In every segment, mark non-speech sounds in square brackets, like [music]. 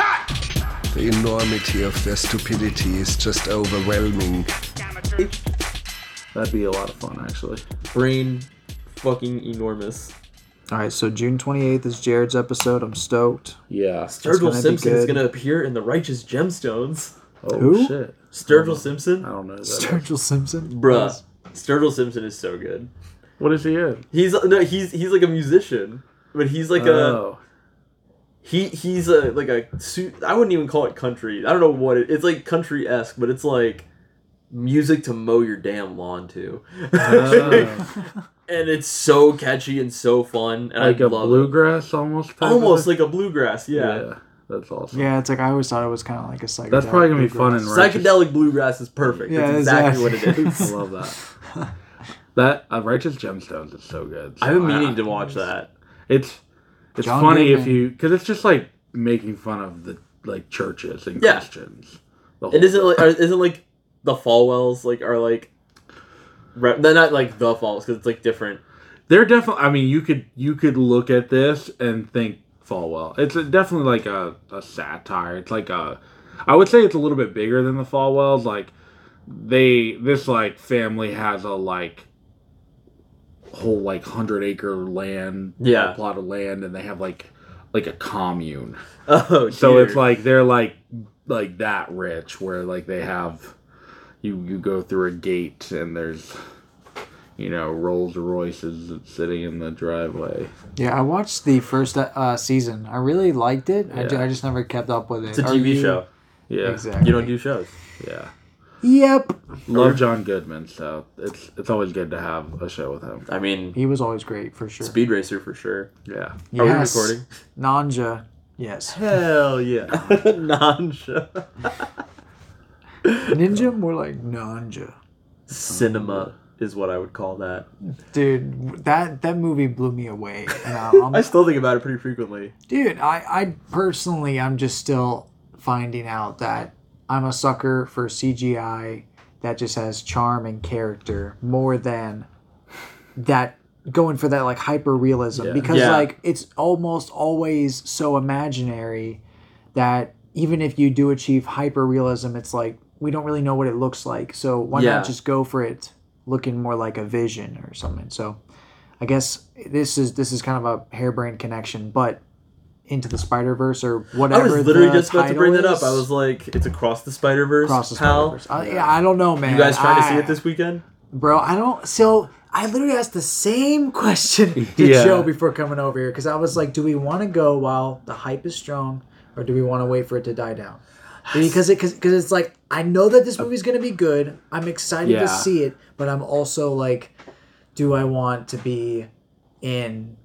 Cut! The enormity of their stupidity is just overwhelming. That'd be a lot of fun, actually. Brain fucking enormous. All right, so June 28th is Jared's episode. I'm stoked. Yeah. gonna Sturgill be Simpson is good. gonna appear in the Righteous Gemstones. Oh Who? shit. I Sturgill Simpson? I don't know. That Sturgill Simpson? Bruh. Sturgill Simpson is so good. What is he in? He's no, he's he's like a musician, but he's like Oh. A he he's a like a suit. I wouldn't even call it country. I don't know what it. It's like country esque, but it's like music to mow your damn lawn to. Oh. [laughs] and it's so catchy and so fun. And like I a love it. bluegrass almost. almost like a bluegrass. Yeah. Yeah, that's awesome. Yeah, it's like I always thought it was kind of like a psychedelic. That's probably gonna be fun and bluegrass. righteous. Psychedelic bluegrass is perfect. Yeah, That's exactly what it is. [laughs] I love that. That uh, Righteous Gemstones is so good. I've been meaning I- to watch that. It's it's John funny if you because it's just like making fun of the like churches and Yeah. Christians. The It whole isn't like are, isn't like the Falwells like are like re- they're not like the Falls because it's like different. They're definitely. I mean, you could you could look at this and think Falwell. It's a, definitely like a, a satire. It's like a. I would say it's a little bit bigger than the Falwells. Like they this like family has a like whole like hundred acre land Yeah. plot of land and they have like like a commune [laughs] Oh, so dear. it's like they're like like that rich where like they have you you go through a gate and there's you know Rolls Royces sitting in the driveway. Yeah, I watched the first uh, season. I really liked it. I, ju- Yeah. I just never kept up with it. it's a TV you- show. Yeah, Exactly. You don't do shows. yeah. Yep. Love John Goodman, so it's it's always good to have a show with him. I mean, He was always great for sure. Speed Racer for sure. Yeah. Are we recording? Nanja. Yes. Hell yeah, [laughs] non-show. Ninja? More like Nanja. Cinema is what I would call that. Dude, that that movie blew me away. And I- I'm, um, [laughs] I still think about it pretty frequently. dude, I, I personally, I'm just still finding out that I'm a sucker for CGI that just has charm and character more than that going for that like hyper realism Yeah. because Yeah. like it's almost always so imaginary that even if you do achieve hyper realism it's like we don't really know what it looks like so why Yeah. not just go for it looking more like a vision or something so i guess this is this is kind of a harebrained connection but into the spider verse or whatever. I whatever was literally the just about to bring that up. I was like, it's across the Spider Verse, across the pal. spider verse uh, yeah i don't know man You guys trying to see it this weekend? bro i don't so i literally asked the same [laughs] question to [laughs] Yeah. joe before coming over here because i was like do we want to go while the hype is strong or do we want to wait for it to die down [sighs] because it because it's like i know that this uh, movie's going to be good i'm excited Yeah. to see it but i'm also like do i want to be in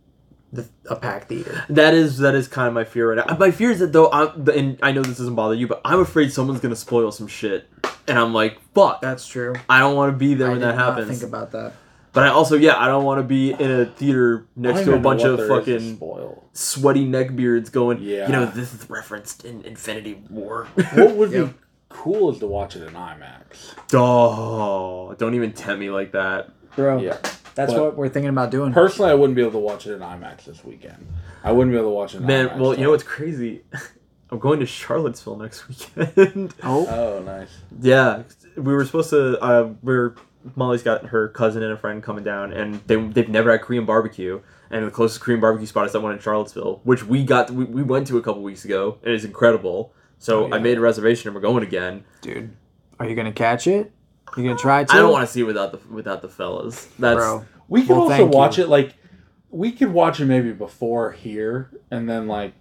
the a packed theater That is that is kind of my fear right now. My fear is that though, I'm, and I know this doesn't bother you, but I'm afraid someone's gonna spoil some shit, and I'm like, fuck. that's true I don't want to be there I when did that not happens. think about that But I also, yeah, I don't want to be in a theater next to a bunch of fucking spoil. sweaty neckbeards going, Yeah. you know, this is referenced in Infinity War. [laughs] What would Yep. be cool is to watch it in IMAX. oh, don't even tempt me like that. bro Yeah. That's But- what we're thinking about doing Personally, I wouldn't be able to watch it in IMAX this weekend. I wouldn't be able to watch it in Man, IMAX. well, you know what's crazy? [laughs] I'm going to Charlottesville next weekend. [laughs] oh Oh, nice. Yeah, we were supposed to. Uh, we're Molly's got her cousin and a friend coming down, and they they've never had Korean barbecue, and the closest Korean barbecue spot is that one in Charlottesville, which we got we, we went to a couple weeks ago, and it's incredible. So Oh, yeah. I made a reservation, and we're going again. dude are you gonna catch it you gonna try to I don't want to see it without the without the fellas. That's bro We could Well, also thank watch you. it like we could watch it maybe before here and then like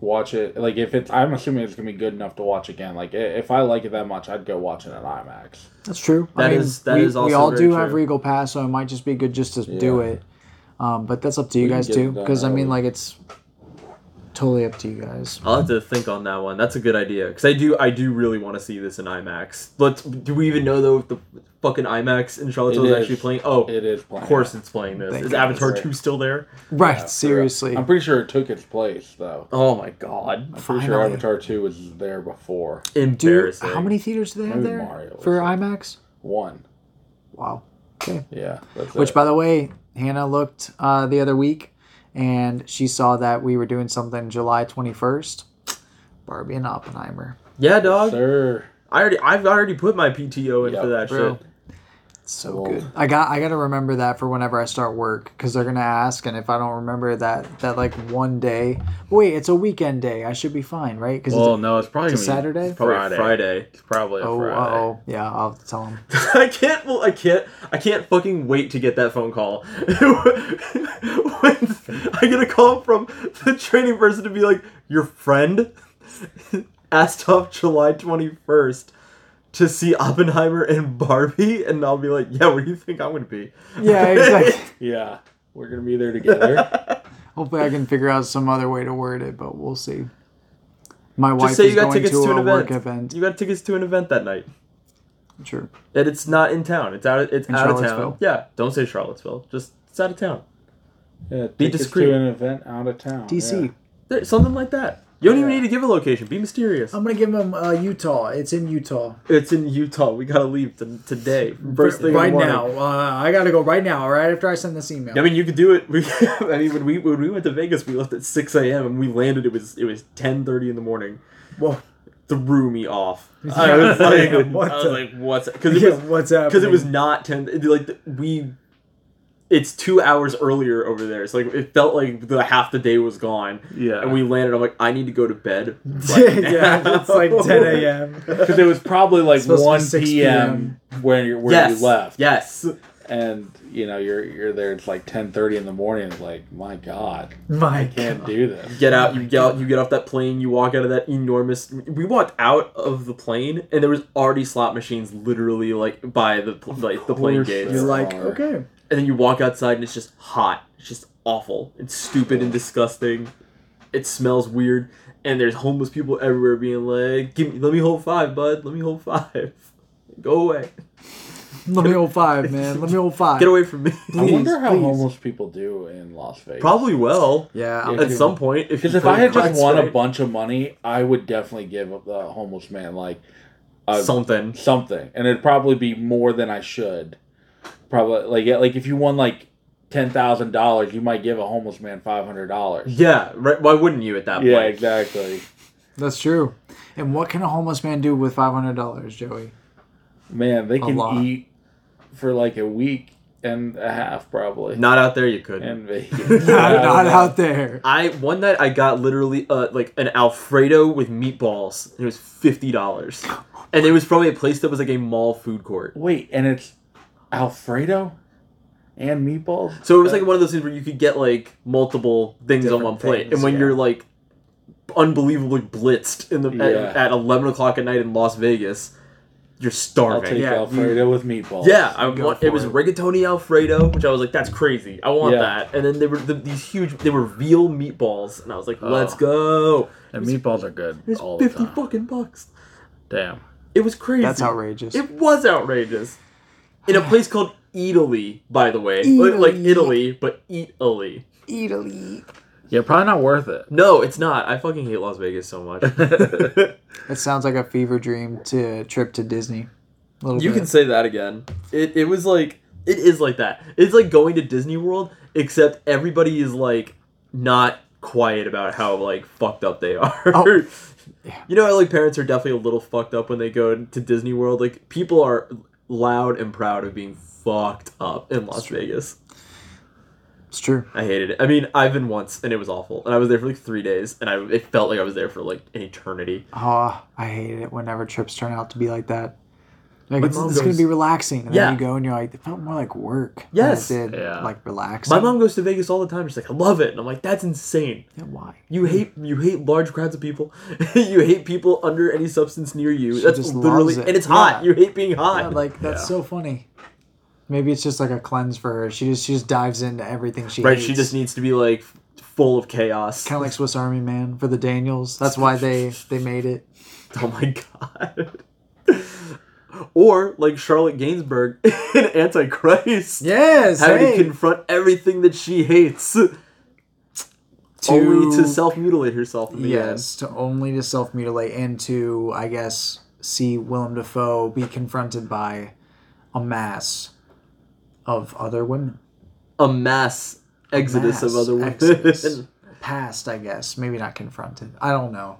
watch it like if it's I'm assuming it's gonna be good enough to watch again. Like i- if I like it that much, I'd go watch it in IMAX. That's true. That I mean, is- that we, is we also all very do true. have Regal Pass, so it might just be good just to do Yeah. it. Um, but that's up to you We can guys get too, it done because I mean, early. like it's totally up to you guys. I'll have to think on that one. That's a good idea because I do I do really want to see this in IMAX. Let's do we even know though if the fucking IMAX in Charlottesville It is is. actually playing? Oh, It is playing. of course it's playing this. Thank Is goodness. Avatar two still there? Right, seriously. I'm pretty sure it took its place though. Oh my god, I'm pretty sure Avatar 2 was there before. Do embarrassing. how many theaters do they have Maybe there Mario for there. IMAX? One. Wow. Okay. Yeah. That's Which, it. by the way, Hannah looked uh, the other week, and she saw that we were doing something July twenty first. Barbie and Oppenheimer. Yeah, dog. Sir. I already I've already put my PTO in Yep. for that Bro. shit. So Well- good. I got I got to remember that for whenever I start work because they're gonna ask, and if I don't remember that that like one day, wait, it's a weekend day. I should be fine, right? Because Well, it's no, it's probably it's a Saturday? It's probably Friday. Friday. It's probably a oh Friday. oh yeah, I'll tell them. [laughs] I can't. Well, I can't. I can't fucking wait to get that phone call. [laughs] [laughs] when I get a call from the training person to be like, "Your friend [laughs] asked off July twenty first to see Oppenheimer and Barbie," and I'll be like, "Yeah, where do you think I'm gonna be?" Yeah, exactly. [laughs] Yeah. We're gonna be there together. [laughs] Hopefully, I can figure out some other way to word it, but we'll see. My wife Just say is you got going tickets to, to, an a work event. event. You got tickets to an event that night. Sure. And it's not in town. It's out. It's In out of town. Yeah. Don't say Charlottesville. Just it's out of town. Yeah, Be discreet. to an event out of town. DC. yeah. Something like that. You don't even need to give a location. Be mysterious. I'm gonna give him uh, Utah. It's in Utah. It's in Utah. We gotta leave t- today. First thing right now. Uh, I gotta go right now. Right after I send this email. I mean, you could do it. [laughs] We, I mean, when we when we went to Vegas, we left at six a.m. and we landed. It was it was ten thirty in the morning. Whoa. Threw me off. [laughs] I was like, what I was like, what's because it Yeah, was what's happening? because it was not ten. Like the- we, it's two hours earlier over there. So like it felt like the half the day was gone. Yeah. and we landed. I'm like, I need to go to bed. [laughs] Right yeah, it's like 10 a.m. Because [laughs] it was probably like supposed to be 1 6 p.m. when you where yes, you left. Yes. And you know you're you're there. It's like 10:30 in the morning. It's like my God, My I can't do this. get out oh you get out you get off that plane you walk out of that enormous we walked out of the plane and there was already slot machines literally like by the like the plane gates You're like, are. okay. And then you walk outside and it's just hot it's just awful it's stupid and disgusting it smells weird and there's homeless people everywhere being like give me let me hold five bud let me hold five [laughs] go away Let me hold five, man. Let me hold [laughs] five. get away from me I wonder how please. homeless people do in Las Vegas. probably well Yeah. Yeah, I'm- at some point if Because you if I had just cards won a bunch of money, I would definitely give the homeless man like a, something something, and it'd probably be more than I should. Probably like yeah, like if you won like ten thousand dollars, you might give a homeless man five hundred dollars. yeah right why wouldn't you at that Yeah, point exactly. That's true. And what can a homeless man do with five hundred dollars, Joey? Man, they can eat for like a week and a half probably. not out there you could in [laughs] Vegas. [laughs] Not, not out there. I one night I got literally uh, like an Alfredo with meatballs. It was fifty dollars, and it was probably a place that was like a mall food court. Wait, and it's Alfredo and meatballs. So it was like uh, one of those things where you could get like multiple things on one plate, things, and when yeah. you're like unbelievably blitzed in the at, Yeah. at eleven o'clock at night in Las Vegas, you're I'll starving. take Yeah, Alfredo with meatballs. Yeah, I want. It was it. rigatoni Alfredo, which I was like, "That's crazy. I want Yeah. that." And then they were the, these huge. They were veal meatballs, and I was like, "Let's Oh. go!" and meatballs are good It was the fifty time. fucking bucks. Damn. It was crazy. That's outrageous. It was outrageous. In a place called Italy, by the way, Italy. like Italy, but Italy. Italy. Yeah, probably not worth it. No, it's not. I fucking hate Las Vegas so much. [laughs] It sounds like a fever dream to trip to Disney. You bit. can say that again. It it was like it is like that. It's like going to Disney World, except everybody is like not quiet about how like fucked up they [laughs] are. Oh. Yeah. You know, how, like parents are definitely a little fucked up when they go to Disney World. Like people are loud and proud of being fucked up in Las Vegas. It's true. I hated it. I mean, I've been once and it was awful, and I was there for like three days, and I it felt like I was there for like an eternity. Oh, I hate it whenever trips turn out to be like that. Like My it's, mom it's gonna be relaxing, and Yeah. then you go and you're like, it felt more like work. Yes. than it did Yeah. like relaxing. My mom goes to Vegas all the time. She's like, I love it, and I'm like, that's insane. Yeah, why? You hate you hate large crowds of people. [laughs] you hate people under any substance near you. She That's just literally loves it. and it's Yeah. hot. You hate being hot. Yeah, like that's Yeah. so funny. Maybe it's just like a cleanse for her. She just she just dives into everything she Right, hates. she just needs to be like full of chaos. kind of like Swiss Army Man for the Daniels. That's [laughs] why they they made it. Oh my god. Or like Charlotte Gainsbourg [laughs] in Antichrist. Yes, Having hey. to confront everything that she hates. To, Only to self mutilate herself in the yes, to only to self mutilate and to I guess see Willem Dafoe be confronted by a mass of other women. A mass exodus of Mass other women. exodus. [laughs] Past, I guess. Maybe not confronted. I don't know.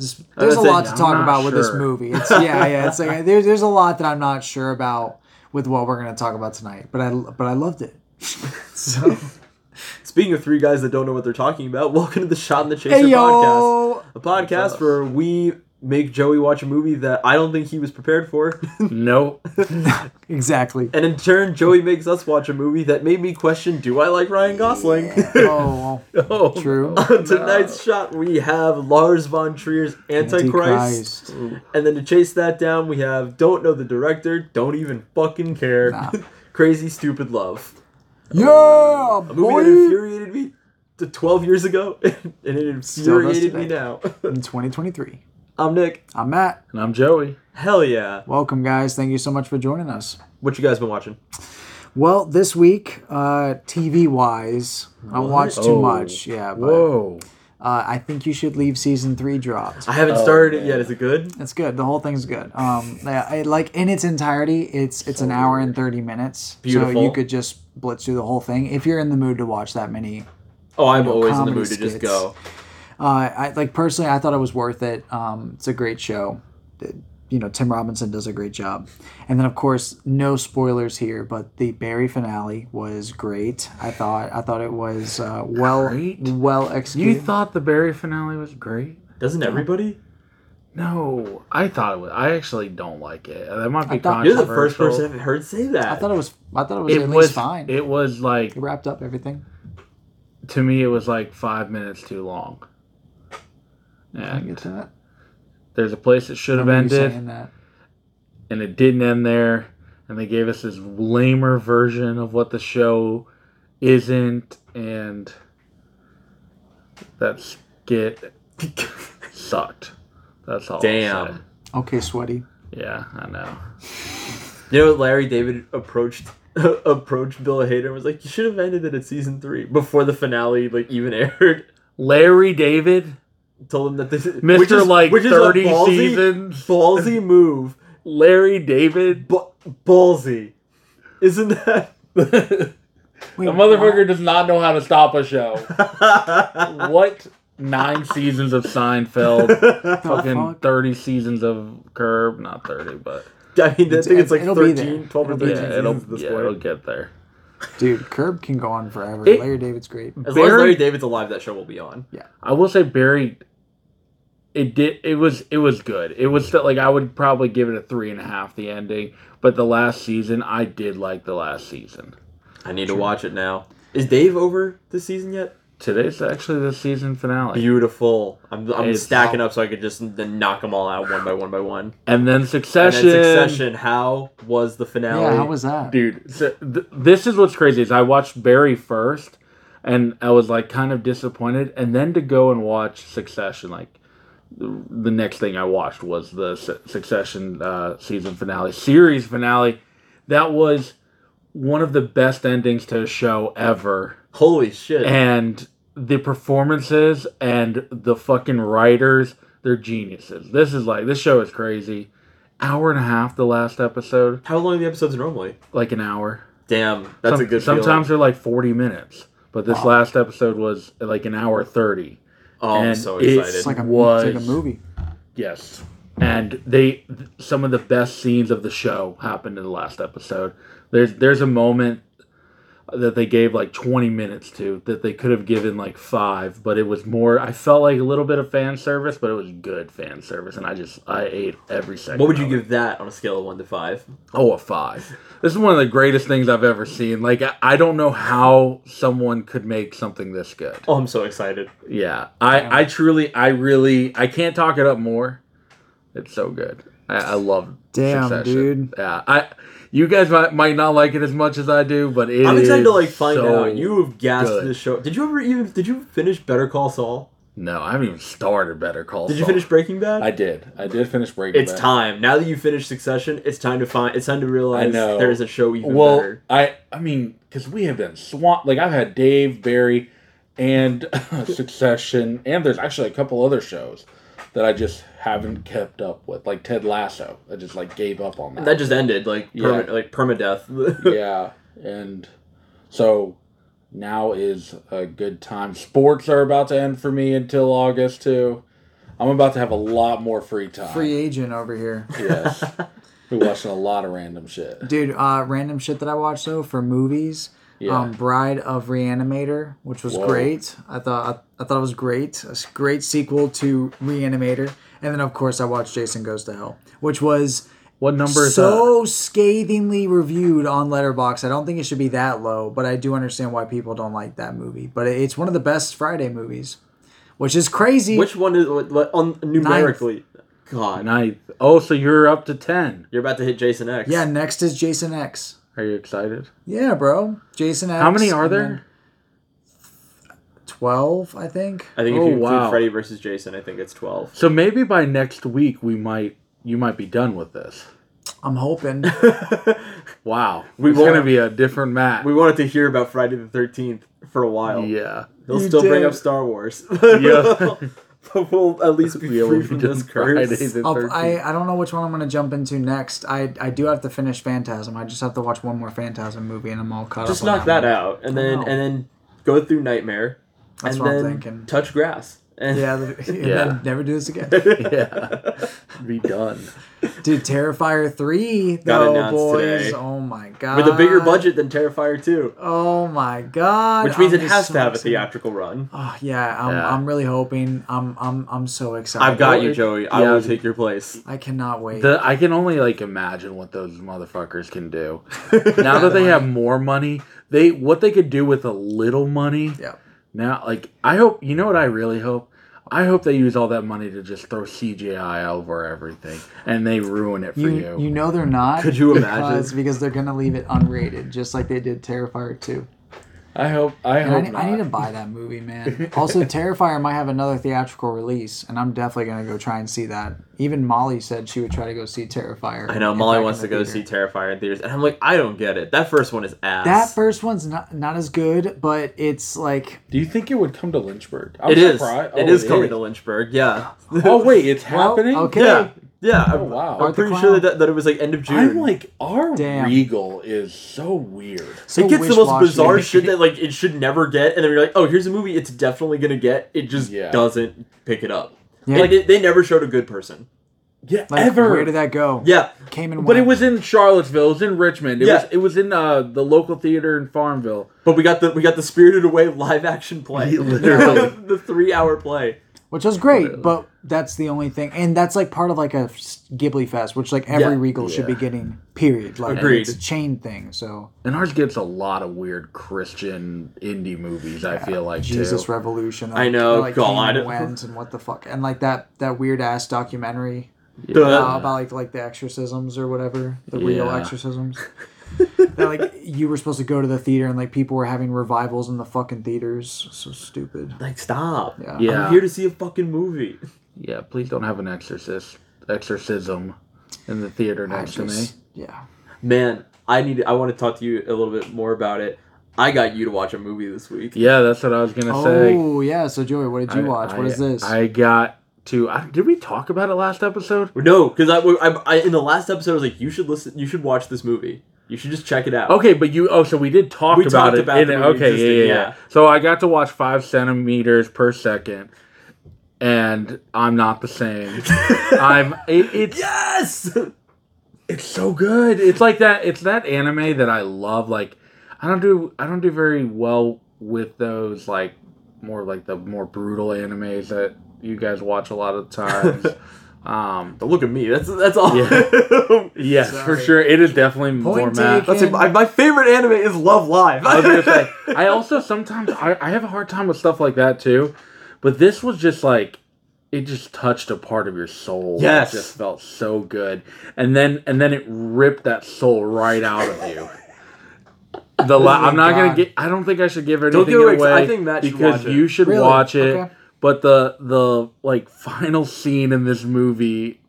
There's, there's a lot to talk about with this movie. It's yeah, yeah. It's like [laughs] there's there's a lot that I'm not sure about with what we're gonna talk about tonight. But I but I loved it. [laughs] so [laughs] Speaking of three guys that don't know what they're talking about, welcome to the Shot in the Chaser hey podcast. A podcast where we make Joey watch a movie that I don't think he was prepared for. [laughs] no. [laughs] exactly. and in turn, Joey makes us watch a movie that made me question do I like Ryan Gosling? [laughs] Oh, oh. true. On tonight's shot, we have Lars von Trier's Antichrist. Antichrist. And then to chase that down, we have Don't Know the Director, Don't Even Fucking Care, Nah. Crazy Stupid Love. Yeah, um, A movie boy. that infuriated me t- 12 years ago, and it infuriated me now. In 2023, I'm Nick. I'm Matt. And I'm Joey. Hell yeah. Welcome, guys. Thank you so much for joining us. What you guys been watching? Well, this week, uh, TV wise, I don't watch too Oh. much. Yeah, but Whoa. uh, I think you should leave season three dropped. I haven't started it yet. Is it good? It's good. The whole thing's good. Um, yeah, it, like in its entirety, it's it's an hour and thirty minutes. So Beautiful. you could just blitz through the whole thing if you're in the mood to watch that many. Oh, I'm know, always in the comedy mood to just skits. go. Uh, I like personally, I thought it was worth it. Um, it's a great show. It- you know, Tim Robinson does a great job. And then, of course, no spoilers here, but the Barry finale was great. I thought I thought it was uh, well Great? well executed. You thought the Barry finale was great? Doesn't everybody? No, I thought it was. I actually don't like it. That might be I thought- You're the first person I've heard say that. I thought it was I thought it was It at was least fine. It, It was like wrapped up everything. to me, it was like five minutes too long. I get And that. there's a place it should have ended, that. and it didn't end there. And they gave us this lamer version of what the show isn't, and that skit [laughs] sucked. That's all. I'll say. Damn. Okay, sweaty. Yeah, I know. You know, Larry David approached [laughs] approached Bill Hader and was like, "You should have ended it at season three before the finale like even [laughs] aired." Larry David, Told him that this Mr. which is- like which is a 30 ballsy, seasons. ballsy [laughs] move, Larry David. ba- ballsy, isn't that? Wait, The motherfucker does not know how to stop a show. [laughs] what nine seasons of Seinfeld? [laughs] fucking fuck? 30 seasons of Curb. Not 30, but I mean, I think it's like it'll 13, 12 or 13 yeah, there. it'll, at this yeah, point. it'll get there. Dude, Curb can go on forever. It- Larry David's great. As long as Larry David's alive, that show will be on. Yeah. I will say Barry. It did. It was. It was good. It was still like I would probably give it a three and a half. The ending, but the last season, I did like the last season. I need to watch it now. Is Dave over this season yet? Today's actually the season finale, Beautiful. I'm, I'm It's- stacking up so I could just knock them all out one by one by one. and then And Succession. then Succession. How was the finale? Yeah, how was that? dude so th- this is what's crazy is i watched barry first and i was like kind of disappointed and then to go and watch succession like the, next thing i watched was the succession uh, season finale series finale that was one of the best endings to a show ever Holy shit! and the performances and the fucking writers they're geniuses this is like this show is crazy hour and a half the last episode how long are the episodes normally? like an hour Damn, that's some- a good. Sometimes feeling. they're like forty minutes, but this last episode was like an hour thirty. Oh, I'm so excited. It's like a, was- it's like a movie. Yes, and they some of the best scenes of the show happened in the last episode. There's there's a moment that they gave like 20 minutes to that they could have given like five but it was more i felt like a little bit of fan service but it was good fan service and i just i ate every second what would you give that on a scale of one to five? Oh, a five. This is one of the greatest things I've ever seen. Like, I, I don't know how someone could make something this good. Oh, I'm so excited. Yeah, I, I truly, I really, I can't talk it up more. It's so good. I, I love Damn, Succession. dude. Yeah, I. You guys might, might not like it as much as I do, but it I'm excited to like find so out. You have gassed good. this show. Did you ever even? Did you finish Better Call Saul? No, I haven't even started Better Call. Did you finish Breaking Bad? I did. I did finish Breaking It's Bad. time. Now that you finished Succession, it's time to find. It's time to realize I know. there is a show even well, better. I I mean, because we have been swamped. Like I've had Dave, Barry, and [laughs] Succession, and there's actually a couple other shows that I just haven't kept up with, like Ted Lasso. I just like gave up on that. That just ended like Yeah. perma- like permadeath. [laughs] yeah, and so now is a good time. Sports are about to end for me until August too. I'm about to have a lot more free time. Free agent over here. Yes. [laughs] We're watching a lot of random shit. Dude, uh, random shit that I watched though for movies. Yeah. Um, Bride of Reanimator, which was Whoa. great. I thought I, I thought it was great. A great sequel to Reanimator, and then of course I watched Jason Goes to Hell, which was What number is so scathingly reviewed on Letterboxd. I don't think it should be that low, but I do understand why people don't like that movie. But it's one of the best Friday movies, which is crazy. Which one is what, what, on numerically? that? God, Ninth. Oh, so you're up to ten. you're about to hit Jason X. yeah, next is Jason X. Are you excited? Yeah, bro, Jason X. How many are and there? Then Twelve, I think. I think if Oh, you include wow. Freddy versus Jason, I think it's twelve. So maybe by next week we might you might be done with this. I'm hoping. [laughs] Wow. We it's won't- gonna be a different map. We wanted to hear about Friday the Thirteenth for a while. yeah. He'll You still bring up Star Wars. [laughs] Yeah. but we'll at least be [laughs] Yeah, free we'll from be this curse. I'll, 13th. I I don't know which one I'm gonna jump into next. I I do have to finish Phantasm. I just have to watch one more Phantasm movie and I'm all caught Just up. on knock that one. out, and then know. and then go through Nightmare, That's and what I'm thinking. touch grass. And Yeah, the- [laughs] and Yeah. then never do this again. [laughs] yeah. Be done. Dude, Terrifier three Got though, announced boys. today. Oh my god. with a bigger budget than Terrifier two, Oh my god. which means I'm it has so to have a theatrical run. Oh yeah, I'm, Yeah. I'm really hoping. I'm I'm I'm so excited. I've got you, Joey. I yeah. will take your place. I cannot wait. The I can only like imagine what those motherfuckers can do. [laughs] now that they have more money, they what they could do with a little money. yeah. Now, like, I hope, you know what I really hope? I hope they use all that money to just throw CGI over everything and they ruin it for You, you. you know they're not. Could you imagine? because? Because they're gonna leave it unrated, just like they did Terrifier 2. I hope, I And I, need- not. I need to buy that movie, man. [laughs] Also, Terrifier might have another theatrical release, and I'm definitely gonna go try and see that. Even Molly said she would try to go see Terrifier. I know Molly back in wants the to go theater. see Terrifier in theaters, and I'm like, I don't get it. That first one is ass. That first one's not not as good, but it's like Do you think it would come to Lynchburg? I'm It is. surprised. It Oh, is coming to Lynchburg. Yeah. Oh, wait, [laughs] it's Well, happening? okay. Yeah. Yeah. Oh, I'm, wow. I'm Art the pretty sure that, that it was like end of June. I'm like, our Damn. Regal is so weird. so it gets the most bizarre shit that [laughs] like it should never get, and then you're like, oh, here's a movie it's definitely gonna get. It just Yeah. doesn't pick it up. Yeah. Like they, they never showed a good person. Yeah, Like, ever. where did that go? Yeah. Came and but it was in Charlottesville. It was in Richmond. It Yeah. was it was in uh, the local theater in Farmville. But we got the we got the Spirited Away live action play. [laughs] Literally. [laughs] the three hour play. Which was great, but that's the only thing, and that's like part of like a Ghibli fest, which like every Yeah. Regal should be getting. Period. Like Agreed. it's a chain thing. So And ours gets a lot of weird Christian indie movies. I feel like Jesus too. Revolution. I know, like, came God. and went and what the fuck, and like that that weird ass documentary The- uh, about like like the exorcisms or whatever, the real Yeah. exorcisms. [laughs] that like you were supposed to go to the theater and like people were having revivals in the fucking theaters. So stupid. like stop. Yeah. Yeah. I'm here to see a fucking movie. Yeah, please don't have an exorcist exorcism in the theater I next to me. Yeah. Man, I need. I want to talk to you a little bit more about it. I got you to watch a movie this week. Yeah, that's what I was gonna say. Oh yeah. So Joey, what did you I- watch? what I- is this? I got to. I, did we talk about it last episode? No, because I, I, I in the last episode I was like, you should listen. You should watch this movie. You should just check it out. Okay, but you. Oh, so we did talk We about it. about in okay, yeah, yeah, yeah, yeah. So I got to watch five centimeters per second, and I'm not the same. [laughs] I'm. It, it's Yes. it's so good. It's like that. It's that anime that I love. Like I don't do. I don't do very well with those. Like more like the more brutal animes that you guys watch a lot of [laughs] times. Um. Don't look at me. That's that's all. Yeah. [laughs] Yes, for sure. It is definitely more Point math. taken. That's like, my, my favorite anime is Love Live. I was gonna say. [laughs] I also sometimes I, I have a hard time with stuff like that too, but this was just like it just touched a part of your soul. Yes. it just felt so good, and then and then it ripped that soul right out of you. The [laughs] la- Oh I'm not my gonna get. I don't think I should give Don't anything give away, 'cause away. I think Matt because watch it. you should Really? watch it. Okay. But the the like final scene in this movie,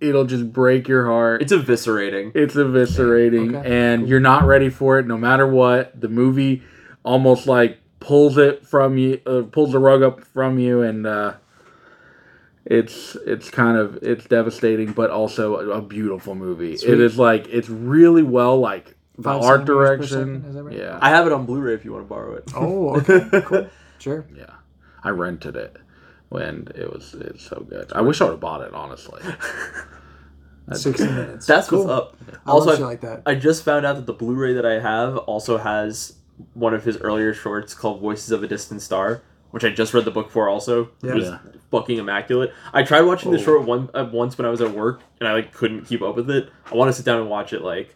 it'll just break your heart. It's eviscerating. It's eviscerating, Okay. and you're not ready for it no matter what. The movie almost like pulls it from you, uh, pulls the rug up from you, and uh, it's it's kind of it's devastating, but also a, a beautiful movie. Sweet. It is like it's really well like the art direction. second, is that right? Yeah, I have it on Blu-ray if you want to borrow it. Oh, okay, cool. [laughs] Sure. yeah. I rented it when it was it's so good. I wish I would have bought it honestly. [laughs] Sixty minutes. That's cool. what's up. I Also, I- like that. I just found out that the Blu-ray that I have also has one of his earlier shorts called "Voices of a Distant Star," which I just read the book for. Also, Yeah. it was Yeah. fucking immaculate. I tried watching the Oh. short one uh, once when I was at work, and I like couldn't keep up with it. I want to sit down and watch it like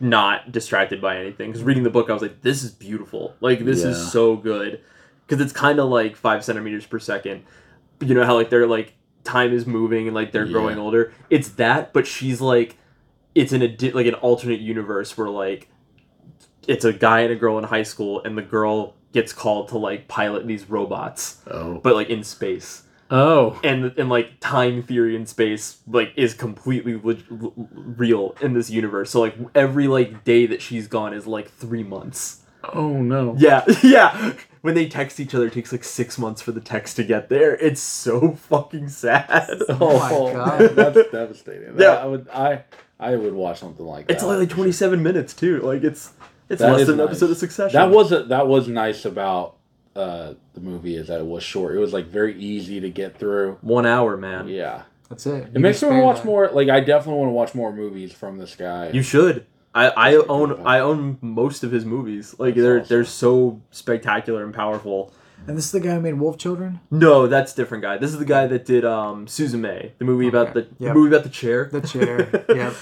not distracted by anything. Because reading the book, I was like, "This is beautiful. Like this is so good." Because it's kind of like five centimeters per second. You know how like they're like time is moving and like they're Yeah. growing older. It's that, but she's like it's in a di- like an alternate universe where like it's a guy and a girl in high school and the girl gets called to like pilot these robots Oh, but like in space oh, and and like time theory in space like is completely leg- l- real in this universe so like every like day that she's gone is like three months oh no. yeah [laughs] yeah when they text each other it takes like six months for the text to get there it's so fucking sad [laughs] Oh my God. [laughs] that's devastating. Yeah. Yeah, I would. I I would watch something like that. it's only like 27 minutes too like it's it's That less is than an nice. episode of succession That was a, that was nice about uh, the movie is that it was short. It was like very easy to get through. one hour man Yeah, That's it. it makes me want to watch more. Like I definitely want to watch more movies from this guy. You should. I, I own I own most of his movies. Like That's they're awesome. they're so spectacular and powerful. And this is the guy who made Wolf Children. No, that's a different guy. This is the guy that did um May, the movie about the, Okay. the movie about the chair. The chair. [laughs] yep.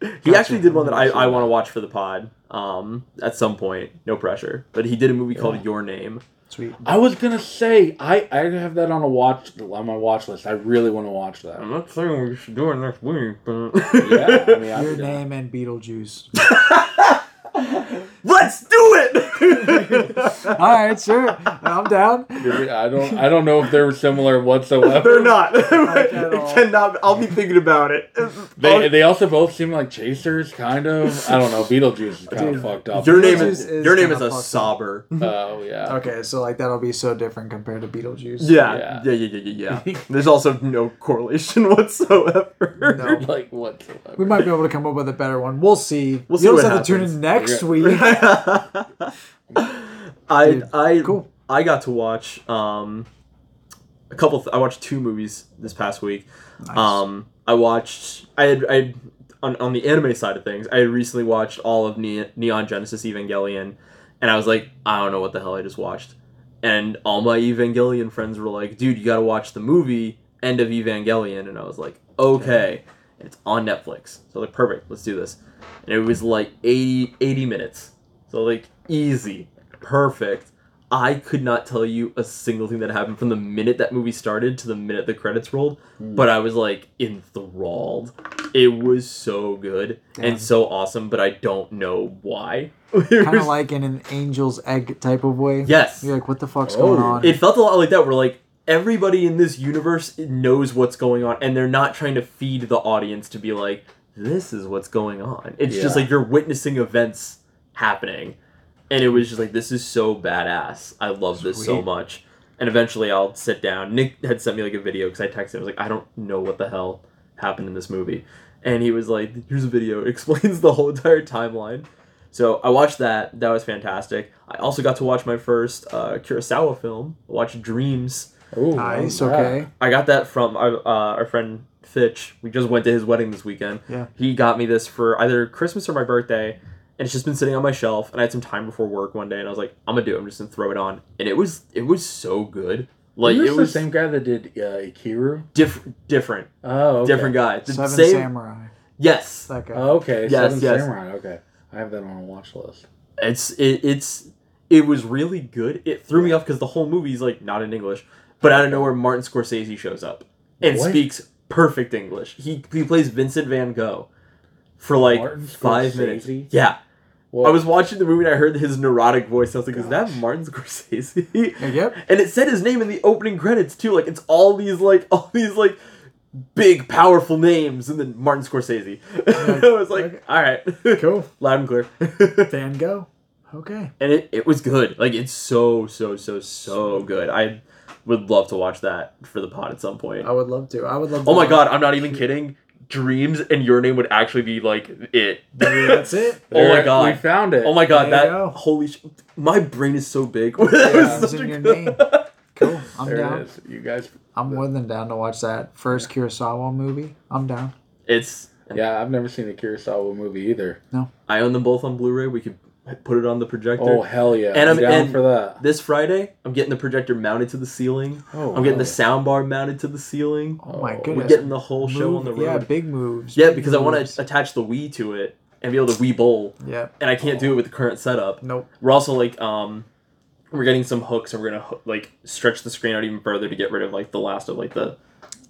he Gotcha. actually did one that I, I want to watch for the pod. Um, at some point, no pressure. But he did a movie called Your Name. Sweet. I was gonna say I I have that on a watch on my watch list. I really want to watch that. I'm not saying we should do it next week, but Yeah, I mean, I Your would- name and Beetlejuice. [laughs] let's do it. [laughs] All right, sure. I'm down. I don't I don't know if they're similar whatsoever. They're not. Like [laughs] it cannot. I'll be thinking about it. They, they also both seem like chasers, kind of. I don't know. Beetlejuice is kind Dude, of fucked up. Your name is, is your name is a fucked sobber. [laughs] Oh yeah. Okay, so like that'll be so different compared to Beetlejuice. Yeah, Yeah. yeah, yeah, yeah, yeah. yeah. There's also no correlation whatsoever. No. like whatsoever. We might be able to come up with a better one. We'll see. We'll see You'll what just have to tune in next Yeah. week. [laughs] I Dude, I cool. I got to watch um a couple. Th- I watched two movies this past week. Nice. Um, I watched. I had I had, on on the anime side of things. I had recently watched all of Ne- Neon Genesis Evangelion, and I was like, I don't know what the hell I just watched. And all my Evangelion friends were like, dude, you got to watch the movie End of Evangelion, and I was like, okay. And it's on Netflix, so like perfect. Let's do this. And it was like 80, 80 minutes, so like easy, perfect. I could not tell you a single thing that happened from the minute that movie started to the minute the credits rolled, hmm. but I was like enthralled. It was so good Damn. and so awesome, but I don't know why. [laughs] kind of like in an angel's egg type of way. yes, You're like, what the fuck's Oh. going on? it felt a lot like that. Where like everybody in this universe knows what's going on, and they're not trying to feed the audience to be like, "This is what's going on." It's just like you're witnessing events happening, and it was just like, "This is so badass. I love this so much." And eventually, I'll sit down. Nick had sent me like a video because I texted. him. I was like, "I don't know what the hell happened in this movie," and he was like, "Here's a video. [laughs] It explains the whole entire timeline." So I watched that. That was fantastic. I also got to watch my first uh, Kurosawa film. I watched Dreams. Ooh, nice. Okay. I got that from our, uh, our friend Fitch. We just went to his wedding this weekend. Yeah. He got me this for either Christmas or my birthday, and it's just been sitting on my shelf. And I had some time before work one day, and I was like, I'm gonna do it. I'm just gonna throw it on, and it was it was so good. Like it was the same guy that did uh, Ikiru. different, different, Oh, okay. different guy. The Seven same. Samurai. Yes, That guy. Oh, okay. Yes, Seven yes. Samurai. Okay, I have that on a watch list. it's it, it's it was really good. It threw me off because the whole movie's like not in English, but out of nowhere, Martin Scorsese shows up and What? speaks perfect English. He he plays Vincent Van Gogh for like Martin five Scorsese? minutes. Yeah. Well, I was watching the movie and I heard his neurotic voice. I was like, "Is that Martin Scorsese?" Yep. And it said his name in the opening credits too. Like it's all these like all these like big powerful names, and then Martin Scorsese. [laughs] I was like, okay. "All right, Cool. [laughs] loud and clear." [laughs] Van Gogh. Okay. and it, it was good. Like it's so so so so good. I would love to watch that for the pod at some point. I would love to. I would love. Oh to Oh my watch- god, I'm not even kidding. Dreams and your name would actually be like it. Maybe that's it. [laughs] oh my god. we found it. Oh my god, There that you go. holy sh- my brain is so big. [laughs] that Yeah, was such in a your good- name. [laughs] Cool. I'm There down. it is. You guys. I'm more than down to watch that first Kurosawa movie. I'm down. It's Yeah, I've never seen a Kurosawa movie either. No. I own them both on Blu-ray. We could put it on the projector. Oh hell yeah! And I'm I'm- down and- for that. This Friday, I'm getting the projector mounted to the ceiling. Oh, I'm getting the sound bar mounted to the ceiling. Oh my Oh, goodness. We're getting the whole show on the road. Yeah, big moves. Yeah, big because I want to attach the Wii to it and be able to Wii bowl, Yeah. and I can't do it with the current setup. Nope. We're also like, um, we're getting some hooks, and we're gonna like stretch the screen out even further to get rid of like the last of like the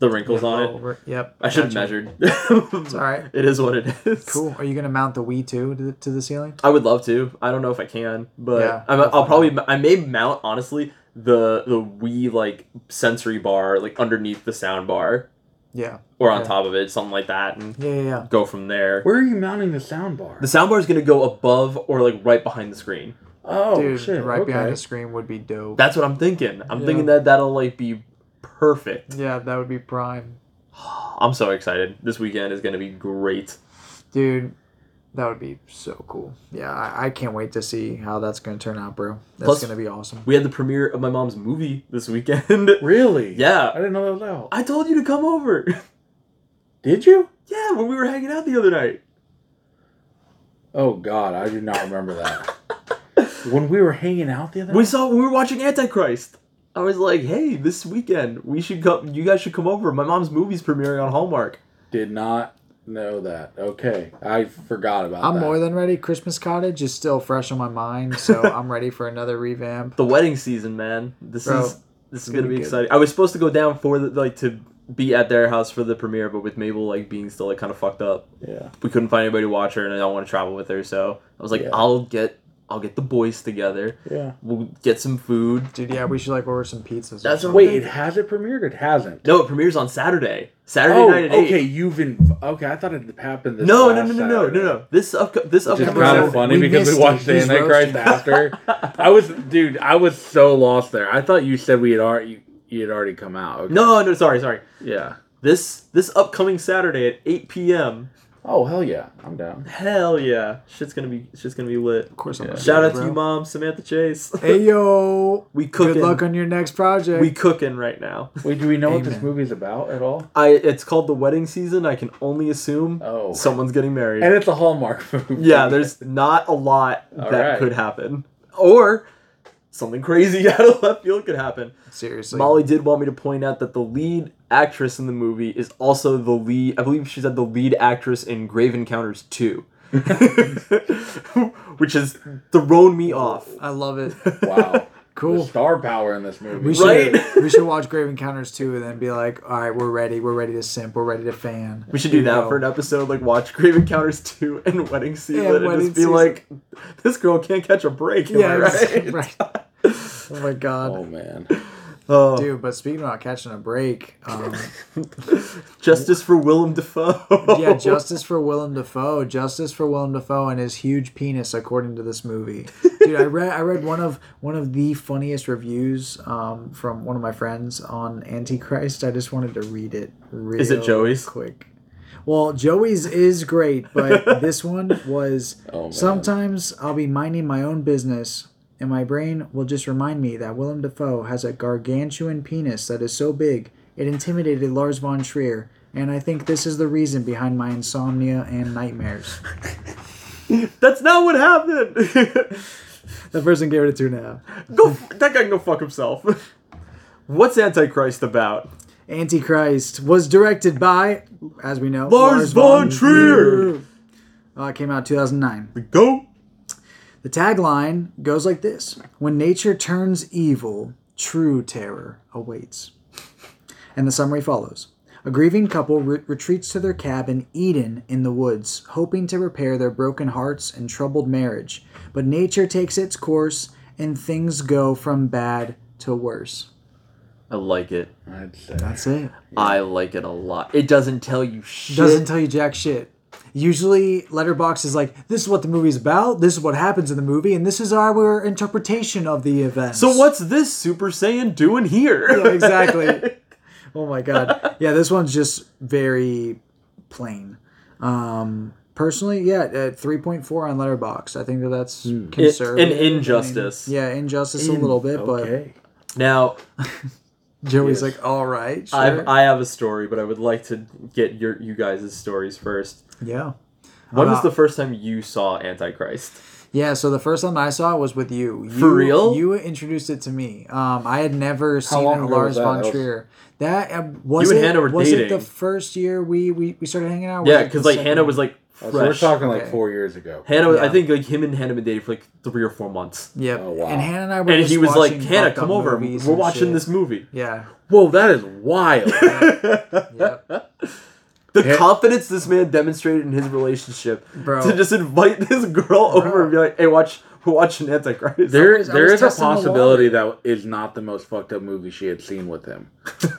the wrinkles on it. Over. Yep. I should have measured. [laughs] It's all right. It is what it is. Cool. Are you gonna mount the Wii too to the, to the ceiling? I would love to. I don't know if I can, but Yeah, I'm, we'll I'll probably I may mount honestly the the Wii like sensory bar like underneath the sound bar Yeah. or on Yeah. top of it, something like that, and Yeah, yeah, yeah. go from there. Where are you mounting the sound bar? The sound bar is gonna go above or like right behind the screen. oh Dude, shit! right okay. behind the screen would be dope. That's what I'm thinking. I'm Yeah. thinking that that'll like be perfect. yeah, that would be prime. [gasps] I'm so excited. This weekend is gonna be great. Dude, that would be so cool. Yeah, I, I can't wait to see how that's gonna turn out, bro. That's Plus- gonna be awesome. We had the premiere of my mom's movie this weekend. [laughs] Really? Yeah. I didn't know that was out. I told you to come over. [laughs] Did you? yeah, when we were hanging out the other night. Oh God, I do not remember that. [laughs] when we were hanging out the other We night? saw we were watching Antichrist. I was like, "Hey, this weekend we should come. You guys should come over. My mom's movie's premiering on Hallmark." did not know that. Okay, I forgot about I'm that. more than ready. Christmas Cottage is still fresh on my mind, so [laughs] I'm ready for another revamp. The wedding season, man. This Bro, is this is gonna gonna be be good. exciting. I was supposed to go down for the like to be at their house for the premiere, but with Mabel like being still like kind of fucked up, Yeah. we couldn't find anybody to watch her, and I don't want to travel with her. So I was like, Yeah. I'll get I'll get the boys together. Yeah. We'll get some food. Dude, yeah, we should like order some pizzas. That's what something. Wait, it has it premiered? It hasn't. No, it premieres on Saturday. Saturday Oh, night at eight. okay. You've been okay. I thought it happened. This No, no, last no, no, no, no, Saturday. no. This up, this Which is upcoming kind of funny We because we watched it. He's the Antichrist roasting. after. [laughs] I was, dude, I was so lost there. I thought you said we had already, you, you had already come out. Okay. No, no, sorry, sorry. Yeah. This this upcoming Saturday at 8 p.m. Oh hell yeah, I'm down. Hell yeah, shit's gonna be shit's gonna be lit. Of course, I'm Yeah. gonna Shout out it, to bro. you, mom, Samantha Chase. [laughs] Hey yo, we cooking. good luck on your next project. we cooking right now. [laughs] Wait, do we know what this movie's about at all? I it's called the wedding season. I can only assume Oh. someone's getting married. And it's a Hallmark [laughs] movie. yeah, there's not a lot All that right. could happen, or something crazy out of left field could happen. Seriously, Molly did want me to point out that the lead actress in the movie is also the lead. I believe she's at the lead actress in Grave Encounters 2. [laughs] Which has thrown me off. I love it. wow. [laughs] Cool. The star power in this movie. We should Right? we should watch Grave Encounters 2 and then be like, all right, we're ready. We're ready to simp. We're ready to fan. We should do that go. for an episode, like watch Grave Encounters 2 and Wedding Season, and Wedding just be Season. like, this girl can't catch a break. Am Yeah, I right? [laughs] right. Oh my god, Oh man. Oh, dude. But speaking about catching a break, um, [laughs] justice for Willem Dafoe. yeah, justice for Willem Dafoe. Justice for Willem Dafoe and his huge penis, according to this movie. Dude, I read I read one of one of the funniest reviews um, from one of my friends on Antichrist. I just wanted to read it. Real Is it Joey's? Quick. Well, Joey's is great, but [laughs] this one was Oh, sometimes I'll be minding my own business and my brain will just remind me that Willem Dafoe has a gargantuan penis that is so big it intimidated Lars von Trier, and I think this is the reason behind my insomnia and nightmares. [laughs] That's not what happened. [laughs] that person gave it a two and a half. go, that guy can go fuck himself. [laughs] What's Antichrist about? Antichrist was directed by, as we know, Lars von Trier. Uh, it came out 2009. Go. The tagline goes like this When nature turns evil, true terror awaits. And the summary follows. A grieving couple re- retreats to their cabin, Eden, in the woods, hoping to repair their broken hearts and troubled marriage. But nature takes its course, and things go from bad to worse. I like it. I'd say. That's it. I like it a lot. It doesn't tell you shit. Doesn't tell you jack shit. Usually, Letterboxd is like, this is what the movie's about, this is what happens in the movie, and this is our interpretation of the event so what's this Super Saiyan doing here? Yeah, exactly. [laughs] oh my god. Yeah, this one's just very plain. Um, personally, yeah, three point four on Letterboxd. I think that that's. It- conservative. an injustice. I mean, yeah, injustice a little bit, Okay. Now, but [laughs] Joey's like, all right, sure. I've, I have a story, but I would like to get your you guys' stories first. Yeah. When was Uh, the first time you saw Antichrist? Yeah, so the first time I saw it was with you. you For real? You introduced it to me. Um, I had never seen long Lars was that? von That was- Trier. That uh, was You and it. Hannah were was it the first year we we, we started hanging out? Was Yeah, it because like second Hannah was like Oh, so we're talking like Okay. four years ago. Hannah, I think like him and Hannah been dating for like three or four months. Yep. Oh, wow. And Hannah and I were And just he was like, Hannah, come over. We're watching shit. this movie. Yeah. Whoa, that is wild. [laughs] Yep. [laughs] The Yeah. confidence this man demonstrated in his relationship Bro. to just invite [laughs] this girl over and be like, "Hey, watch, we're watching Antichrist." There, was- I there was a possibility that is not the most fucked up movie she had seen with him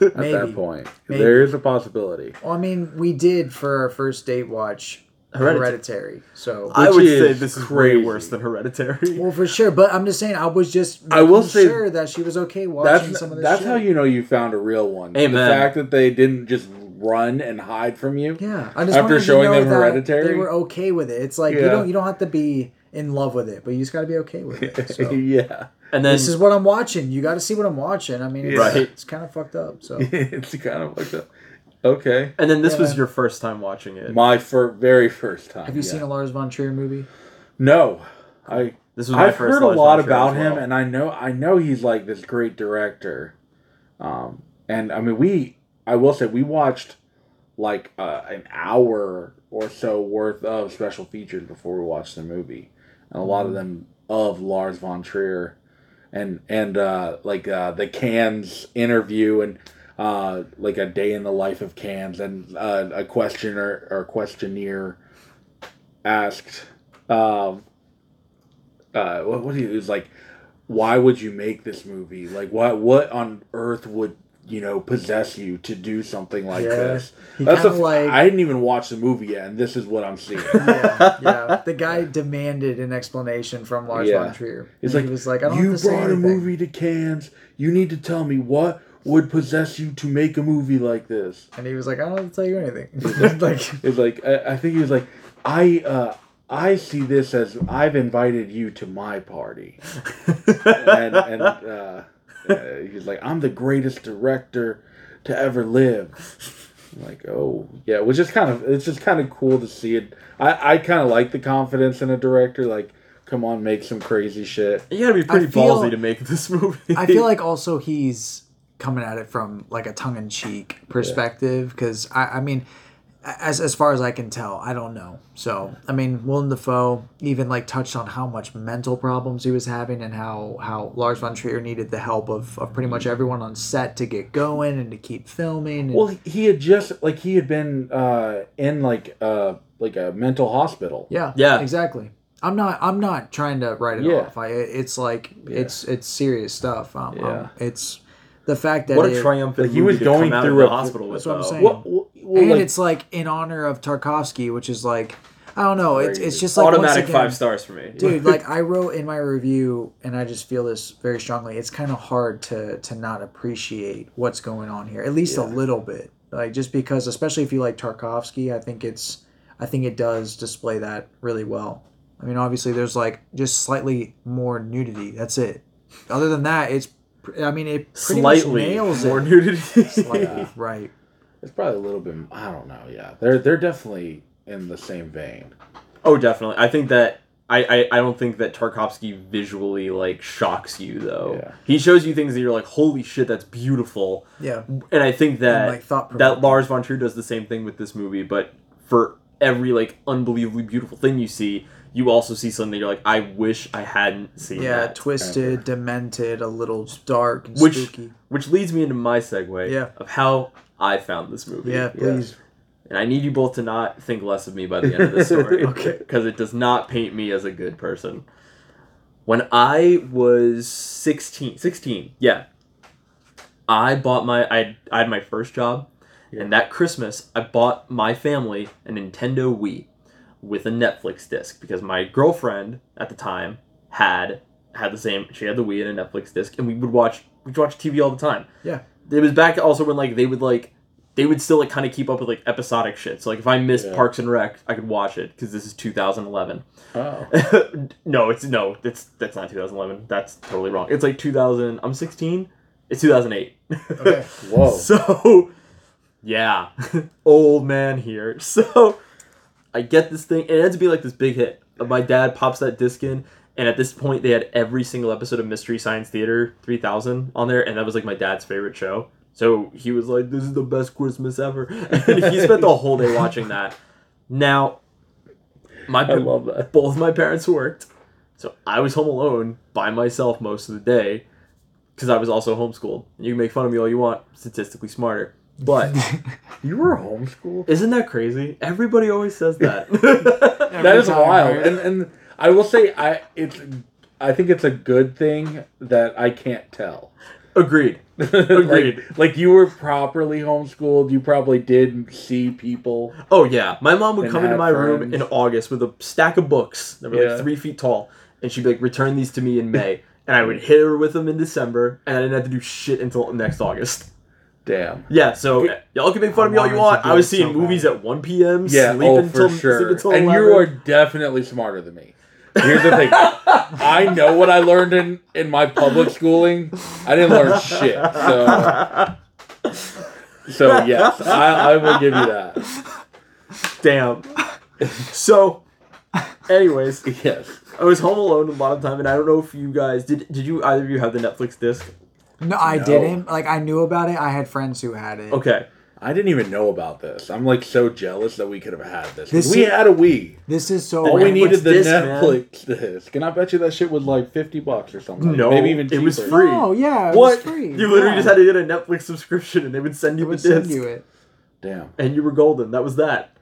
at [laughs] Maybe. that point. Maybe. There is a possibility. Well, I mean, we did for our first date watch Hereditary. Hereditary. So. I would say this is crazy. way worse than Hereditary. well, for sure, but I'm just saying, I was just I will say- sure that she was okay watching That's some of this that's shit. how you know you found a real one. Amen. The fact that they didn't just run and hide from you. Yeah, I just After wanted to showing know them that Hereditary? they were okay with it. It's like you don't you don't have to be in love with it, but you just got to be okay with it. So. [laughs] yeah. And then this is what I'm watching. You got to see what I'm watching. I mean, it's, Right. it's kind of fucked up. So [laughs] it's kind of like that. Okay. and then this was Yeah. your first time watching it. My fir- very first time. have you yeah. seen a Lars von Trier movie? No. I This was my I've first heard a lot about as him, and I know I know he's like this great director. Um, and I mean, we I will say we watched like uh, an hour or so worth of special features before we watched the movie, and a lot of them of Lars von Trier, and and uh, like uh, the Cannes interview and. Uh, like a day in the life of Cannes, and uh, a questioner or questionnaire asked, um, uh, what, what do you, it was like, why would you make this movie? Like, what, what on earth would, you know, possess you to do something like Yeah. this? He That's the, kinda like- I didn't even watch the movie yet, and this is what I'm seeing. yeah, yeah. [laughs] The guy demanded an explanation from Lars Yeah. von Trier. It's like, he was like, I don't you have to say brought a movie to Cannes. You need to tell me what would possess you to make a movie like this. and he was like, I don't have to tell you anything. like, [laughs] It's like I, I think he was like, I uh, I see this as I've invited you to my party, [laughs] and and uh, uh, he's like, I'm the greatest director to ever live. I'm like, oh yeah, which is kind of it's just kind of cool to see it. I I kind of like the confidence in a director, like. Come on, make some crazy shit. You gotta be pretty feel- ballsy to make this [laughs] movie. I feel like also he's coming at it from like a tongue in cheek perspective because I, I mean, as as far as I can tell, I don't know. So I mean, Willem Dafoe even like touched on how much mental problems he was having and how how Lars von Trier needed the help of, of pretty much everyone on set to get going and to keep filming. And, Well, he had just like he had been uh, in like uh like a mental hospital. yeah, Yeah. exactly. I'm not. I'm not trying to write it Yeah. off. I, it's like it's it's serious stuff. Um, um, Yeah. it's the fact that what it- a triumphant Like, he movie was to going come through a- hospital with. That's what I'm saying. What, what, well, and like, it's like in honor of Tarkovsky, which is like I don't know. It's it's just like Automatic again- five stars for me, dude. Like I wrote in my review, and I just feel this very strongly. It's kind of hard to to not appreciate what's going on here, at least a little bit. Like just because, especially if you like Tarkovsky, I think it's I think it does display that really well. I mean, obviously, there's like just slightly more nudity. That's it. Other than that, it's I mean, it pretty slightly much nails more it. nudity. Slightly, [laughs] right. It's probably a little bit. I don't know. Yeah, they're they're definitely in the same vein. Oh, definitely. I think that I, I, I don't think that Tarkovsky visually like shocks you though. Yeah. He shows you things that you're like, holy shit, that's beautiful. Yeah. And I think that like, thought that. Lars von Trier does the same thing with this movie, but for every like unbelievably beautiful thing you see, you also see something that you're like, I wish I hadn't seen Yeah, that. twisted, demented, a little dark and which spooky. which leads me into my segue Yeah. of how I found this movie. Yeah, please. And I need you both to not think less of me by the end of this story. [laughs] Okay. [laughs] Because it does not paint me as a good person. When I was 16, 16, yeah, I bought my, I, I had my first job. And that Christmas, I bought my family a Nintendo Wii with a Netflix disc because my girlfriend at the time had had the same. She had the Wii and a Netflix disc, and we would watch we'd watch TV all the time Yeah. It was back also when like they would like they would still like kind of keep up with like episodic shit. So like if I missed Yeah. Parks and Rec, I could watch it because this is 2011. Oh. [laughs] no, it's no, it's that's not 2011. That's totally wrong. It's like 2000. I'm 16. It's 2008. Okay. [laughs] Whoa. So, yeah, [laughs] old man here. So, I get this thing, and it ends to be like this big hit. My dad pops that disc in, and at this point, they had every single episode of Mystery Science Theater 3000 on there, and that was like my dad's favorite show. So he was like, "This is the best Christmas ever," [laughs] and he spent the whole day watching that. Now, my I love that. both my parents worked, so I was home alone by myself most of the day because I was also homeschooled. And you can make fun of me all you want, statistically smarter. But [laughs] You were homeschooled? isn't that crazy? Everybody always says that. [laughs] that is wild. right? And and I will say I it's I think it's a good thing that I can't tell. Agreed. [laughs] Agreed. like, like you were properly homeschooled. You probably did see people. Oh yeah, my mom would come into my room in August with a stack of books that were Yeah. like three feet tall, and she'd be like, "Return these to me in May," [laughs] and I would hit her with them in December, and I didn't have to do shit until next August. Damn. Yeah, so y'all can make fun of me all you want. I was seeing so movies bad. at one p.m. Yeah, oh, sleep oh until for sleep sure. until And 11. you are definitely smarter than me. Here's the thing. I know what I learned in in my public schooling. I didn't learn shit. So So yes, I, I will give you that. Damn. so, anyways, Yes. I was home alone a lot of time, and I don't know if you guys did. Did you either of you have the Netflix disc? No, I No. didn't. Like I knew about it. I had friends who had it. Okay. I didn't even know about this. I'm like so jealous that we could have had this. This we is- had a Wii. This is so. All we needed the disc, man. Netflix [laughs] disc, and I bet you that shit was like fifty bucks or something. No, maybe even it was free. Oh yeah, it What? was free. You literally Yeah. just had to get a Netflix subscription, and they would send They you the would disc, send you it. Damn. and you were golden. That was that.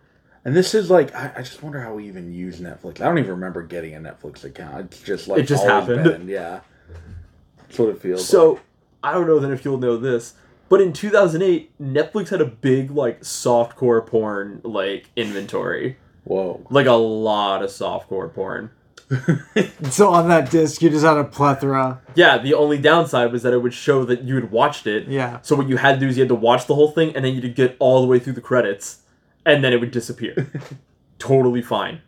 And this is like, I, I just wonder how we even use Netflix. I don't even remember getting a Netflix account. It's just like It just happened. been, yeah. That's what it feels. So like. I don't know then if you'll know this, but in 2008, Netflix had a big like softcore porn like inventory, whoa. like a lot of softcore porn. [laughs] So on that disc, you just had a plethora. Yeah, the only downside was that it would show that you had watched it. Yeah. So what you had to do is you had to watch the whole thing, and then you'd get all the way through the credits, and then it would disappear. [laughs] totally fine.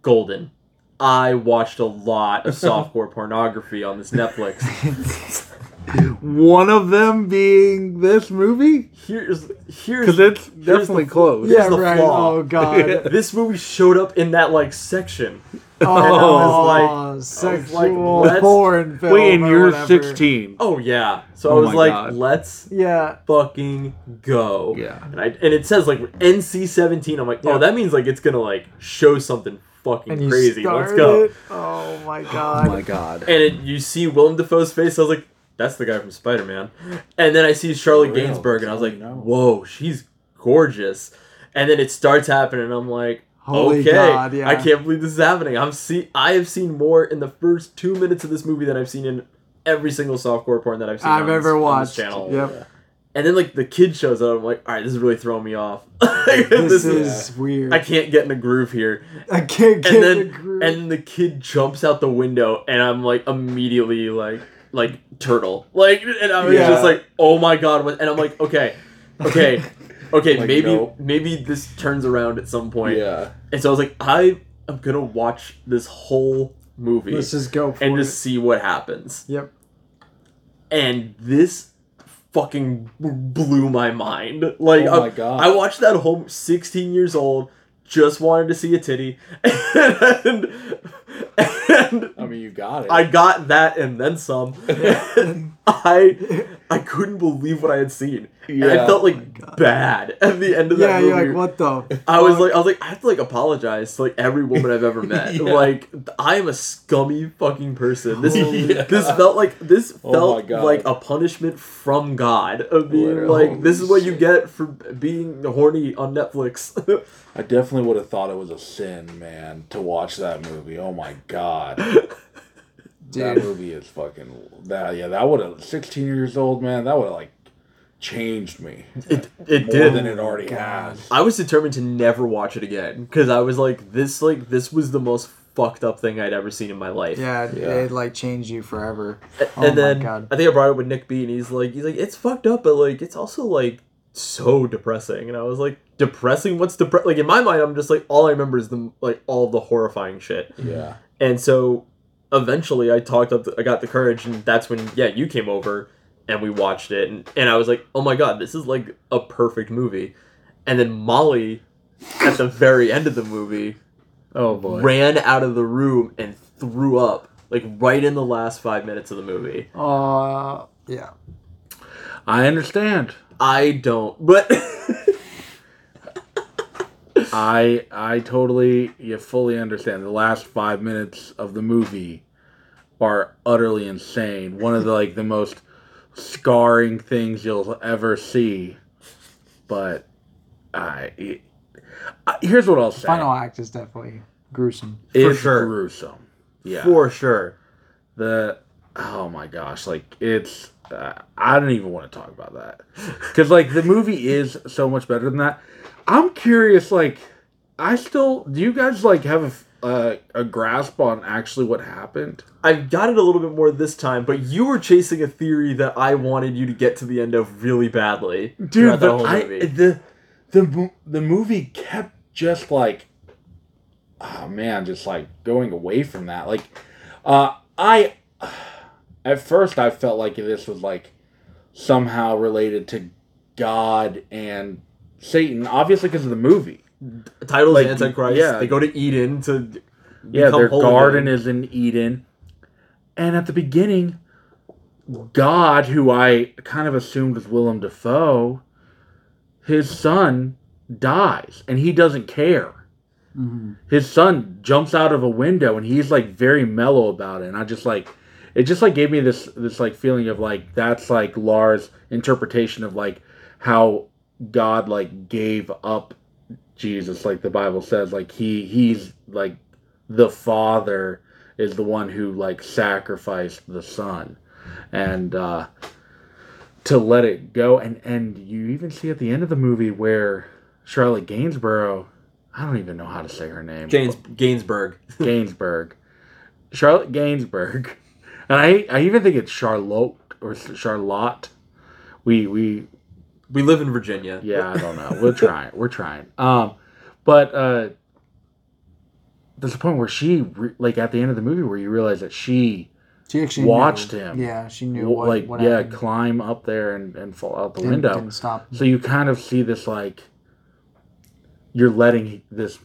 Golden. I watched a lot of [laughs] softcore pornography on this Netflix. [laughs] One of them being this movie? Here's here's Because it's here's definitely the- close. Yeah, the right. flaw. Oh god. [laughs] This movie showed up in that like section. Oh, I was oh, sexual let's- porn film. Wait, and or you're whatever. 16. Oh yeah. So Oh I was like, God. let's Yeah. fucking go. Yeah. And I and it says like NC seventeen. I'm like, oh, Yeah. that means like it's gonna like show something fucking And you crazy. Let's go. it? Oh my god. [gasps] Oh my god. And it, you see Willem Dafoe's face. I was like, that's the guy from Spider Man. And then I see Charlotte real? Gainsbourg, and I was like, no. whoa, she's gorgeous. And then it starts happening, and I'm like, Holy okay, God, yeah. I can't believe this is happening. I'm see, I have seen more in the first two minutes of this movie than I've seen in every single softcore porn that I've seen. I've on this- ever on watched. this channel. Yep. And then like the kid shows up. I'm like, all right, this is really throwing me off. [laughs] This, is weird. I can't get in a groove here. I can't get And then the groove. and the kid jumps out the window, and I'm like immediately like like turtle, like, and I was Yeah. just like, oh my god, what? And I'm like, okay, okay, [laughs] okay, Like, maybe no. maybe this turns around at some point. Yeah. And so I was like, I am gonna watch this whole movie Let's just go for and it. just see what happens. Yep. And this fucking blew my mind. Like, Oh my I- God. I watched that home, 16 years old, just wanted to see a titty, [laughs] and, and I mean, you got it. I got that and then some. And [laughs] [laughs] I I couldn't believe what I had seen. And I felt like oh bad at the end of that movie. yeah, movie. you're like, what the? I was like, I was like, I have to like apologize to like every woman I've ever met. [laughs] Yeah. Like, I am a scummy fucking person. This Yeah. this felt like this Oh felt my God. like a punishment from God of being Literally. like, this is what you get for being horny on Netflix. I definitely would have thought it was a sin, man, to watch that movie. Oh my god. [laughs] That movie is fucking that yeah, that would have sixteen years old, man, that would have like changed me. it it More did. than it already God. has. I was determined to never watch it again because I was like, this like this was the most fucked up thing I'd ever seen in my life. Yeah, it, Yeah. it like changed you forever. A- Oh and my then God. I think I brought it with Nick B, and he's like, he's like, it's fucked up, but like, it's also like so depressing. And I was like, depressing? What's depressing? Like in my mind, I'm just like, all I remember is the like all of the horrifying shit. Yeah. And so eventually, I talked up, I got the courage, and that's when yeah, you came over and we watched it, and and I was like, oh my god, this is like a perfect movie. And then Molly, at the very end of the movie, Oh boy. ran out of the room and threw up like right in the last five minutes of the movie. Uh, yeah. I understand. I don't, but [laughs] I I totally you fully understand. The last five minutes of the movie are utterly insane. One of the like the most scarring things you'll ever see. But I, it, I here's what I'll say. Final act is definitely gruesome. For it's sure. gruesome. Yeah. for sure. the oh my gosh like it's uh, i don't even want to talk about that because like the movie is so much better than that i'm curious like i still do you guys like have a, a, a grasp on actually what happened I've got it a little bit more this time, but you were chasing a theory that I wanted you to get to the end of really badly. dude the but I, the the the movie kept just like oh man just like going away from that like uh i at first i felt like this was like somehow related to god and satan obviously because of the movie The title's like, Antichrist. yeah. They go to Eden to yeah their holy garden men. is in eden and at the beginning god who i kind of assumed was willem dafoe his son dies and he doesn't care mm-hmm. his son jumps out of a window and he's like very mellow about it and i just like it just like gave me this this like feeling of like that's like lars interpretation of like how god like gave up jesus like the bible says like he he's like the father is the one who like sacrificed the son and uh to let it go and and you even see at the end of the movie where charlotte gainsborough i don't even know how to say her name Gaines Gainsbourg. [laughs] Gainsbourg. Charlotte Gainsbourg. [laughs] And I, I even think it's Charlotte or Charlotte. We we We live in Virginia. yeah, I don't know. We're trying. We're trying. Um but uh there's a point where she re- like at the end of the movie where you realize that she She actually Watched knew. him. Yeah, she knew what, like what yeah happened. climb up there and, and fall out the Didn't- window Didn't stop. so you kind of see this like you're letting this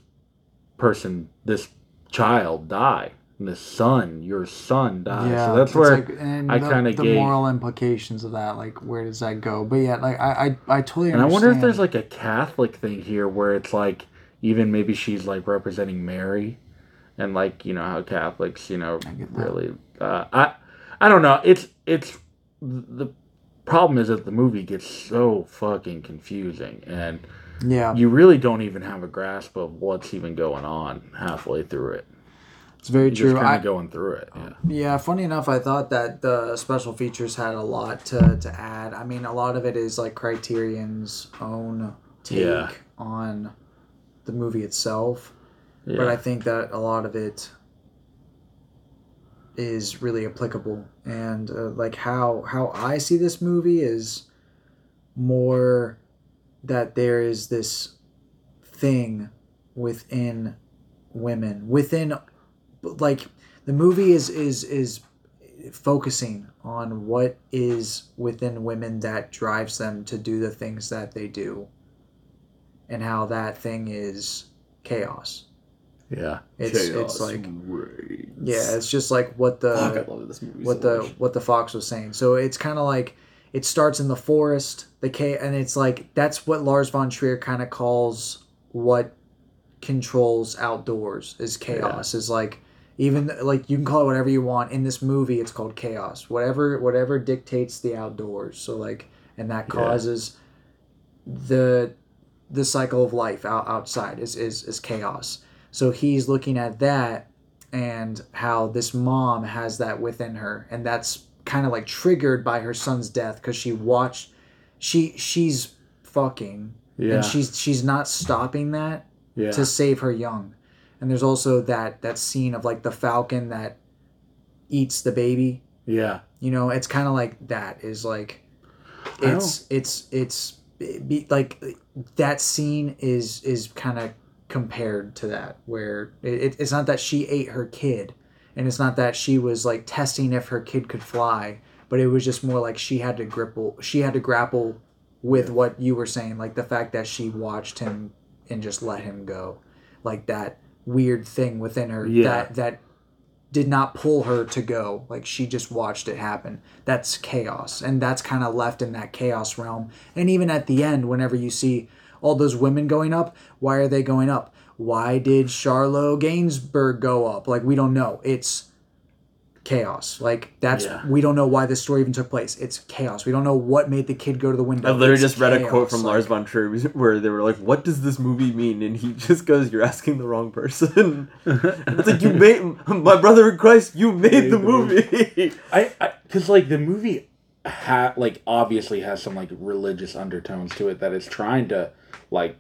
person this child die this son your son dies. yeah, so that's where like, and I kinda the gave- moral implications of that. Like, where does that go? But yeah, like I, I, I totally. And I wonder if there's like a Catholic thing here where it's like even maybe she's like representing Mary, and like you know how Catholics you know that. really uh, I I don't know it's it's the problem is that the movie gets so fucking confusing and yeah, you really don't even have a grasp of what's even going on halfway through it. It's very You're true. I, of going through it. Yeah. Yeah, funny enough, I thought that the special features had a lot to, to add. I mean, a lot of it is like Criterion's own take Yeah. on the movie itself, yeah. but I think that a lot of it is really applicable. And uh, like how how I see this movie is more that there is this thing within women within like the movie is is is focusing on what is within women that drives them to do the things that they do and how that thing is chaos Yeah. It's it's like yeah, it's just like what the Fuck, I love this movie what so the much. what the fox was saying. So it's kind of like it starts in the forest, the K, and it's like that's what Lars von Trier kind of calls what controls outdoors is chaos. Is like even like you can call it whatever you want in this movie. It's called chaos. Whatever whatever dictates the outdoors. So like and that causes the the cycle of life out, outside is, is is chaos. So he's looking at that and how this mom has that within her and that's kind of like triggered by her son's death because she watched she she's fucking Yeah. and she's she's not stopping that Yeah. to save her young and there's also that that scene of like the falcon that eats the baby yeah. you know it's kind of like that is like it's it's it's it be, like that scene is is kind of compared to that where it, it's not that she ate her kid and it's not that she was like testing if her kid could fly but it was just more like she had to grapple she had to grapple with what you were saying like the fact that she watched him and just let him go like that weird thing within her Yeah. that that did not pull her to go. Like she just watched it happen. That's chaos. And that's kind of left in that chaos realm. And even at the end whenever you see all those women going up why are they going up? Why did charlotte gainsbourg go up? Like we don't know. It's chaos like that's Yeah. we don't know why this story even took place it's chaos we don't know what made the kid go to the window I literally It's just read a quote from Like, Lars von Trier where they were like, "What does this movie mean?" And he [laughs] just goes, "You're asking the wrong person." [laughs] it's like you made my brother in Christ. You made the movie. [laughs] I, I, cause like the movie, ha like obviously has some like religious undertones to it that it's trying to like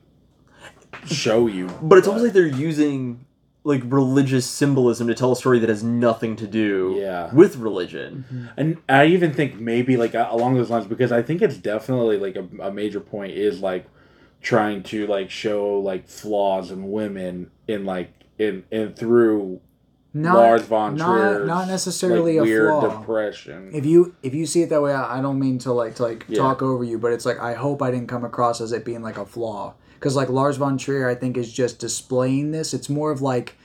show you. but it's almost like they're using like religious symbolism to tell a story that has nothing to do Yeah. with religion. Mm-hmm. And I even think maybe like along those lines because I think it's definitely like a, a major point is like trying to like show like flaws in women in like in and through not, Lars von not, not necessarily like, a weird flaw depression. if you if you see it that way i I don't mean to like to like Yeah. talk over you but it's like i hope i didn't come across as it being like a flaw because like lars von trier i think is just displaying this it's more of like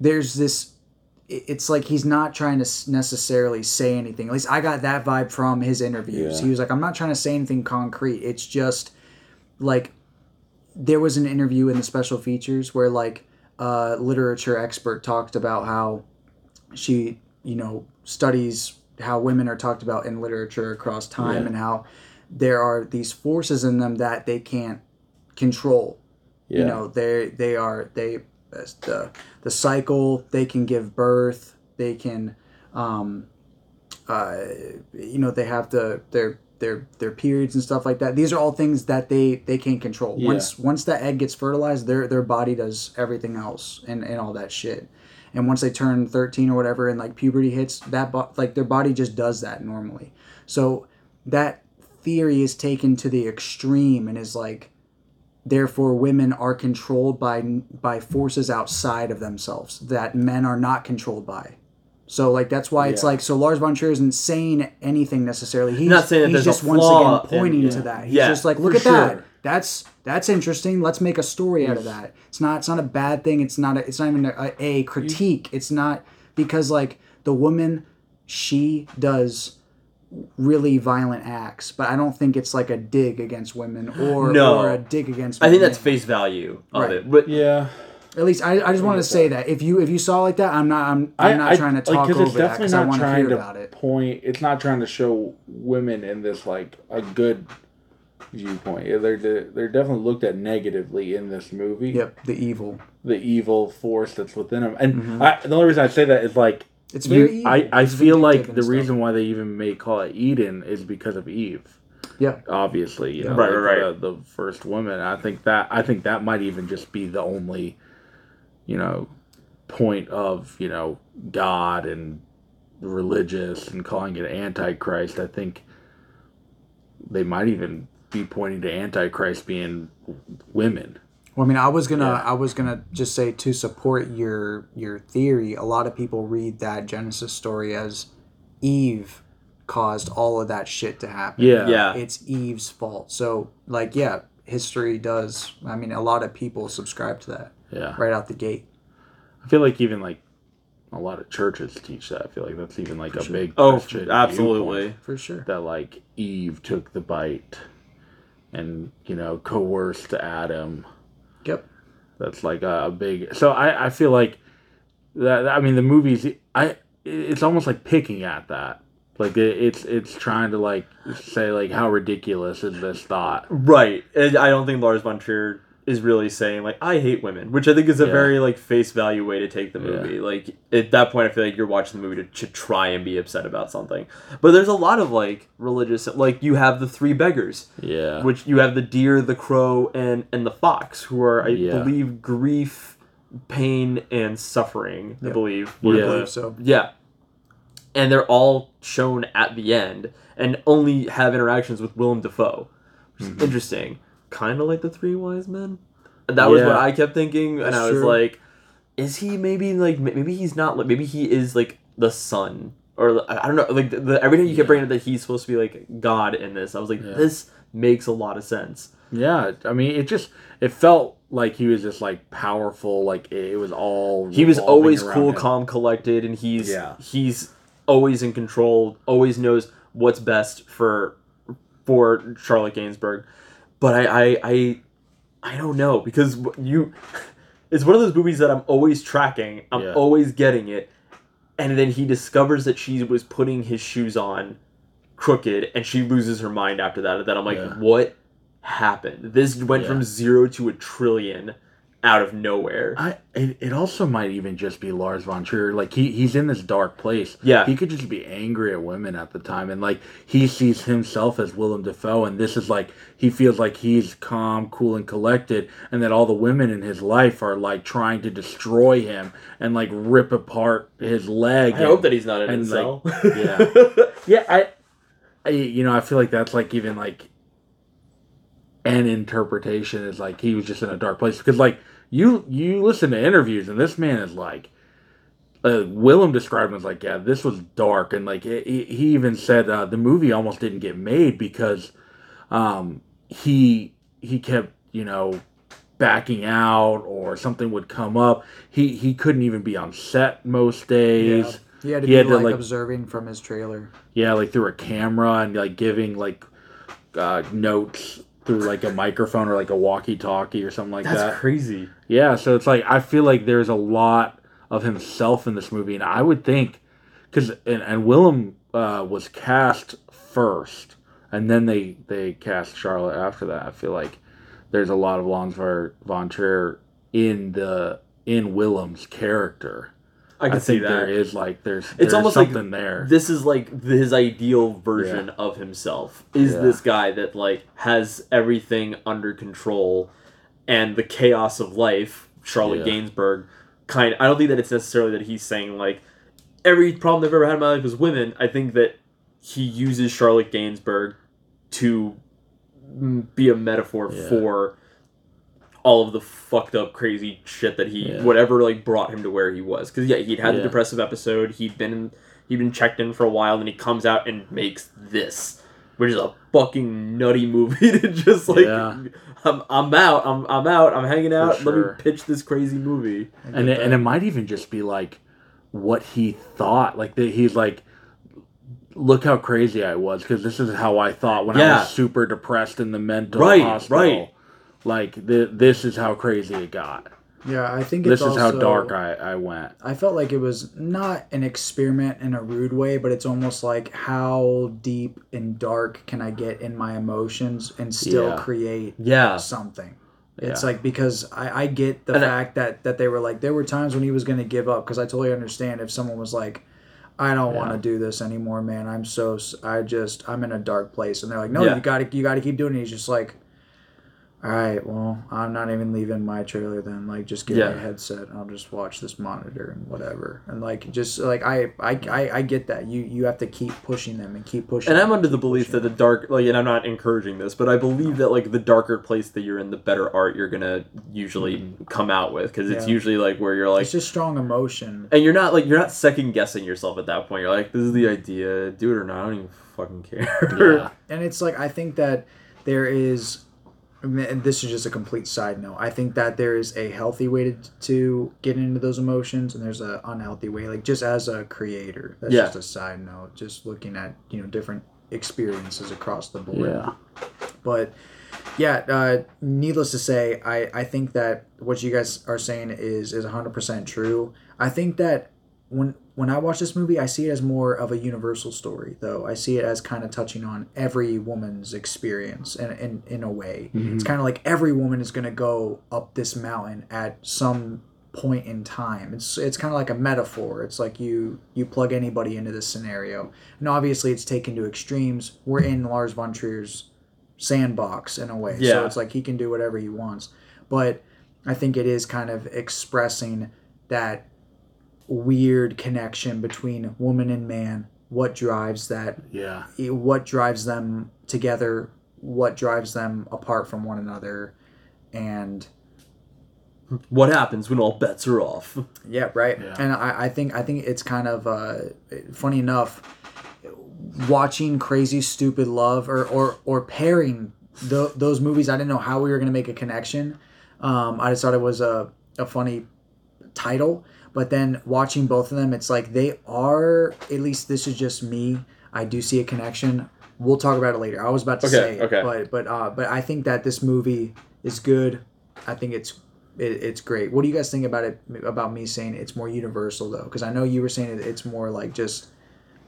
there's this it's like he's not trying to necessarily say anything at least i got that vibe from his interviews Yeah. he was like i'm not trying to say anything concrete it's just like there was an interview in the special features where like a literature expert talked about how she you know studies how women are talked about in literature across time Yeah. and how there are these forces in them that they can't control. You know they they are they as the the cycle they can give birth they can um uh you know they have the their their their periods and stuff like that. These are all things that they they can't control. Yeah. once once that egg gets fertilized their their body does everything else and and all that shit. And once they turn 13 or whatever and like puberty hits that bo- like their body just does that normally. So that theory is taken to the extreme and is like therefore women are controlled by by forces outside of themselves that men are not controlled by so like that's why it's like so Lars von Trier isn't saying anything necessarily. He's Not saying that he's just once again pointing in- to that. He's Yeah, just like, look at that. That's that's interesting. Let's make a story out of that. It's not it's not a bad thing. It's not a, it's not even a, a critique. It's not because like the woman she does really violent acts, but I don't think it's like a dig against women or No. or a dig against. I think men. that's face value of Right. it. But yeah. At least I, I just wanted to say that if you if you saw like that, I'm not I'm, I'm not trying to talk because over it's that definitely because I not want to trying hear to about it. point. It's not trying to show women in this like a good viewpoint. Yeah, They're they're definitely looked at negatively in this movie. Yep, the evil. The evil force that's within them, and I, the only reason I say that is like Mm-hmm. It's you- very evil. I, I It's feel like the stuff. reason why they even may call it Eden is because of Eve. Yeah. Obviously, you know, Right, like right, right. The, the first woman. I think that I think that might even just be the only, you know, point of you know God and religious and calling it Antichrist. I think they might even be pointing to Antichrist being women. Well, I mean, I was gonna, Yeah. I was gonna just say to support your your theory. A lot of people read that Genesis story as Eve caused all of that shit to happen. Yeah. yeah, it's Eve's fault. So, like, yeah, history does. I mean, a lot of people subscribe to that Yeah. right out the gate. I feel like even like a lot of churches teach that. I feel like that's even like a big Oh, Christian absolutely. For sure. that like Eve took the bite and you know coerced Adam. Yep. That's like a, big. So I I feel like that. I mean the movies. I it's almost like picking at that. Like it, it's it's trying to like say like how ridiculous is this thought. Right. And I don't think Lars von Trier is really saying like I hate women, which I think is a Yeah. very like face value way to take the movie. Like at that point, I feel like you're watching the movie to, to try and be upset about something. But there's a lot of like religious, like you have the three beggars, Yeah. which you have the deer, the crow, and and the fox, who are I Yeah. believe grief, pain, and suffering. I Yep. believe. Yeah. I believe so. yeah. And they're all shown at the end and only have interactions with Willem Dafoe. Which is mm-hmm. interesting. Kind of like the three wise men. That was what I kept thinking. and That's I was true. like, is he maybe like, maybe he's not, like maybe he is like the son. Or I don't know. Like the, the, every time you kept bringing up that he's supposed to be like God in this, I was like, Yeah. this makes a lot of sense. Yeah, I mean, it just it felt like he was just like powerful. Like it was all He was always cool, him. calm, collected, and he's Yeah. he's always in control. Always knows what's best for for Charlotte Gainsbourg. But I I I, I don't know because you. [laughs] It's one of those movies that I'm always tracking. I'm Yeah. always getting it, and then he discovers that she was putting his shoes on crooked, and she loses her mind after that. And then I'm like, Yeah. what happened? This went Yeah. from zero to a trillion out of nowhere. I it, it also might even just be Lars von Trier. Like he he's in this dark place. Yeah. he could just be angry at women at the time, and like he sees himself as Willem Dafoe, and this is like he feels like he's calm, cool, and collected, and that all the women in his life are like trying to destroy him and like rip apart his leg. I and- hope that he's not an and, incel. [laughs] yeah. yeah, I, I, you know, I feel like that's like even like an interpretation is like he was just in a dark place because like you you listen to interviews and this man is like. Uh, Willem described him as like, yeah, this was dark, and like he, he even said uh, the movie almost didn't get made because um, he he kept you know backing out or something would come up. He he couldn't even be on set most days. Yeah. He had to He be had to, like, like- observing from his trailer. Yeah, like through a camera and like giving like uh, notes through like a microphone or like a walkie-talkie or something like That's that. That's crazy. Yeah, so it's like I feel like there's a lot of himself in this movie, and I would think because and, and Willem uh, was cast first, and then they they cast Charlotte after that. I feel like there's a lot of Lars von Trier in the in Willem's character. I can see that. there is like there's It's there's almost something like there. This is like his ideal version Yeah. of himself. Is Yeah. this guy that like has everything under control, and the chaos of life. Charlotte Yeah. Gainsbourg, kind. I don't think that it's necessarily that he's saying like every problem I've ever had in my life was women. I think that he uses Charlotte Gainsbourg to be a metaphor Yeah. for all of the fucked up crazy shit that he Yeah. whatever like brought him to where he was because yeah he'd had the depressive episode he'd been in, he'd been checked in for a while and he comes out and makes this which is a fucking nutty [laughs] movie to just like Yeah. I'm, I'm out. I'm, I'm out. I'm hanging out. Let me pitch this crazy movie. And it, and it might even just be like what he thought. Like that he's like look how crazy i was because this is how i thought when i was super depressed in the mental Right, hospital. right. like th- this is how crazy it got Yeah, I think this is how dark I, I went I felt like it was not an experiment in a rude way, but it's almost like how deep and dark can I get in my emotions and still Yeah. create yeah something. It's Yeah. like because I, I get the And I- fact that that they were like there were times when he was going to give up because I totally understand if someone was like I don't want to do this anymore, man. I'm so I just I'm in a dark place, and they're like, no, Yeah. you got to you got to keep doing it. He's just like, all right, well, I'm not even leaving my trailer then. Like, just give Yeah. me a headset. I'll just watch this monitor and whatever. And like, just like I I, I, I get that you you have to keep pushing them and keep pushing. and I'm under the belief that the dark, like, and I'm not encouraging this, but I believe that like the darker place that you're in, the better art you're gonna usually mm-hmm. come out with, because it's Yeah. usually like where you're like, It's just strong emotion. and you're not like you're not second guessing yourself at that point. You're like, this is the idea, do it or not. I don't even fucking care. yeah [laughs] and it's like I think that there is and this is just a complete side note. I think that there is a healthy way to, to get into those emotions, and there's an unhealthy way. Like just as a creator, that's Yeah. just a side note. Just looking at you know different experiences across the board. Yeah. But yeah, uh, needless to say, I, I think that what you guys are saying is is 100% true. I think that when when I watch this movie, I see it as more of a universal story, though. I see it as kind of touching on every woman's experience in, in, in a way. It's mm-hmm. kind of like every woman is going to go up this mountain at some point in time. It's it's kind of like a metaphor. It's like you you plug anybody into this scenario. And obviously it's taken to extremes. We're in Lars von Trier's sandbox in a way. Yeah. So it's like he can do whatever he wants. But I think it is kind of expressing that weird connection between woman and man. What drives that? Yeah. What drives them together? What drives them apart from one another? And What happens when all bets are off? yeah, right. Yeah. And I, I think I think it's kind of uh, funny enough watching Crazy Stupid Love or or or pairing tho- those movies. I didn't know how we were gonna make a connection. Um, I just thought it was a a funny title, but then watching both of them, it's like they are. At least this is just me. I do see a connection. We'll talk about it later. I was about to Okay, say, it, okay. but but uh, but I think that this movie is good. I think it's it, it's great. What do you guys think about it? About me saying it's more universal though, because I know you were saying it, it's more like just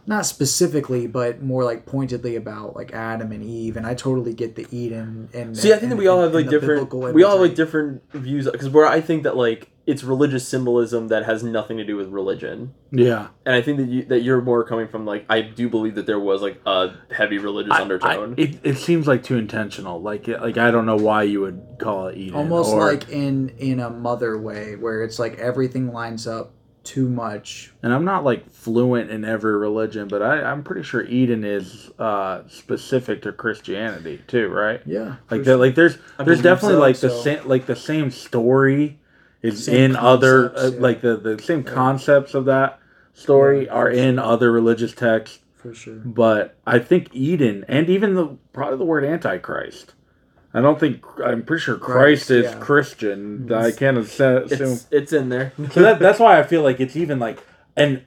not specifically, but more like pointedly about like Adam and Eve, and I totally get the Eden and. See, I think that we all have like different. We all have like different views because where I think that like it's religious symbolism that has nothing to do with religion, Yeah. and I think that you that you're more coming from like I do believe that there was like a heavy religious I- I- undertone. it, it seems like too intentional. Like like I don't know why you would call it Eden. almost or- like in in a mother way, where it's like everything lines up too much. and I'm not like fluent in every religion, but I, I'm pretty sure Eden is uh, specific to Christianity too, right? Yeah, Like for that, like there's there's definitely so, like the so- same like the same story is Same in other concepts, uh, yeah. like the the same concepts of that story Yeah, are for in other religious texts. for sure. But I think Eden and even the probably the word Antichrist. I don't think I'm pretty sure Christ, Christ, is yeah. Christian. I can't assume. it's it's in there. So that, that's why I feel like it's even like, and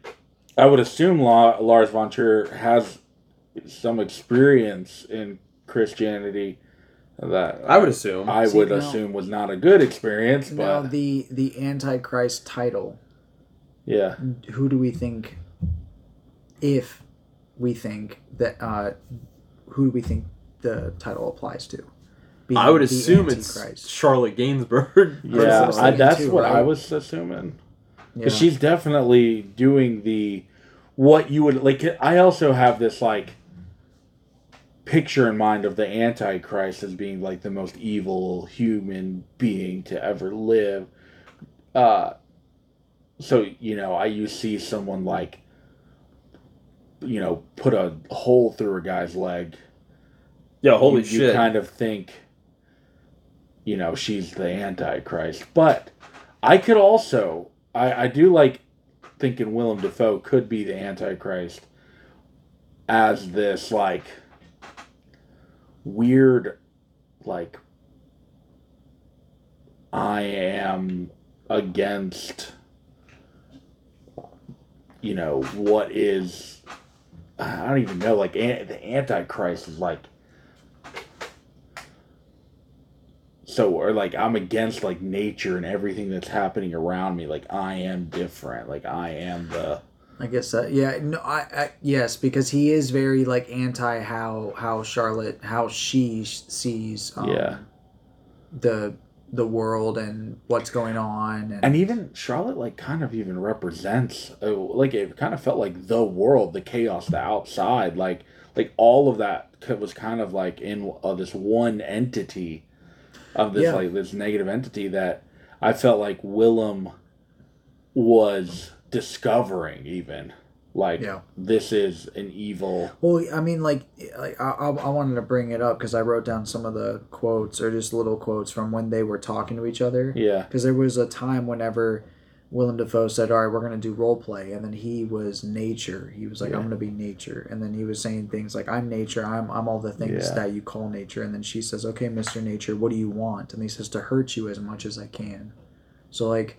I would assume La, Lars von Trier has some experience in Christianity that I would assume. I See, would now- assume was not a good experience, Now but the the Antichrist title. yeah, Who do we think? If we think that, uh, who do we think the title applies to? Being I would the assume it's Charlotte Gainsbourg. [laughs] yeah, I, that's too, what I was assuming. Yeah. Because she's definitely doing the what you would like. I also have this like picture in mind of the Antichrist as being like the most evil human being to ever live. Uh, so you know, I you see someone like you know put a hole through a guy's leg. Yeah, holy you, you shit. kind of think you know she's the Antichrist, but I could also I, I do like thinking Willem Dafoe could be the Antichrist as this like weird like I am against you know what is I don't even know like an, the Antichrist is like so or like I'm against like nature and everything that's happening around me. Like I am different. Like I am the I guess that yeah no I, I yes because he is very like anti how how Charlotte how she sees um, yeah. the the world and what's going on and, And even Charlotte like kind of even represents uh, like it kind of felt like the world, the chaos, the outside, like like all of that was kind of like in uh, this one entity of this Yeah. like this negative entity that I felt like Willem was discovering even like Yeah. this is an evil Well, I mean, like, like I, I I wanted to bring it up because I wrote down some of the quotes or just little quotes from when they were talking to each other. yeah Because there was a time whenever Willem Dafoe said, "All right, we're gonna do role play," and then he was nature. He was like, "I'm gonna be nature," and then he was saying things like, "I'm nature. I'm I'm all the things Yeah. that you call nature." And then she says, "Okay, Mister Nature, what do you want?" And he says, "To hurt you as much as I can." So like,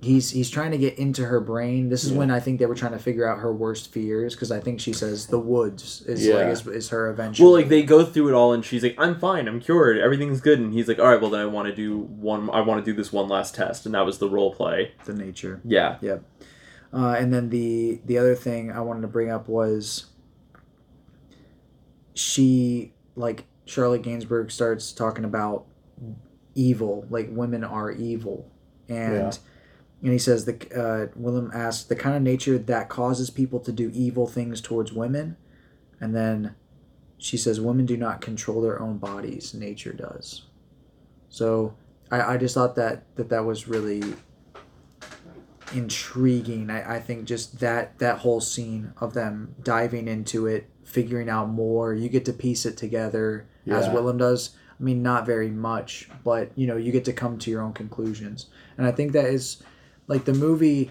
he's he's trying to get into her brain. This is when I think they were trying to figure out her worst fears because I think she says the woods is Yeah. like is, is her eventually. Well, like they go through it all, and she's like, "I'm fine. I'm cured. Everything's good." And he's like, "All right, well then I want to do one. I want to do this one last test." And that was the role play. the nature. Yeah. Yep. Uh, and then the the other thing I wanted to bring up was she like Charlotte Gainsbourg starts talking about evil, like women are evil, and Yeah. And he says the uh, Willem asks the kind of nature that causes people to do evil things towards women, and then she says women do not control their own bodies, nature does. So I, I just thought that that that was really intriguing. I, I think just that that whole scene of them diving into it, figuring out more. You get to piece it together as Yeah. Willem does. I mean, not very much, but you know, you get to come to your own conclusions. And I think that is like the movie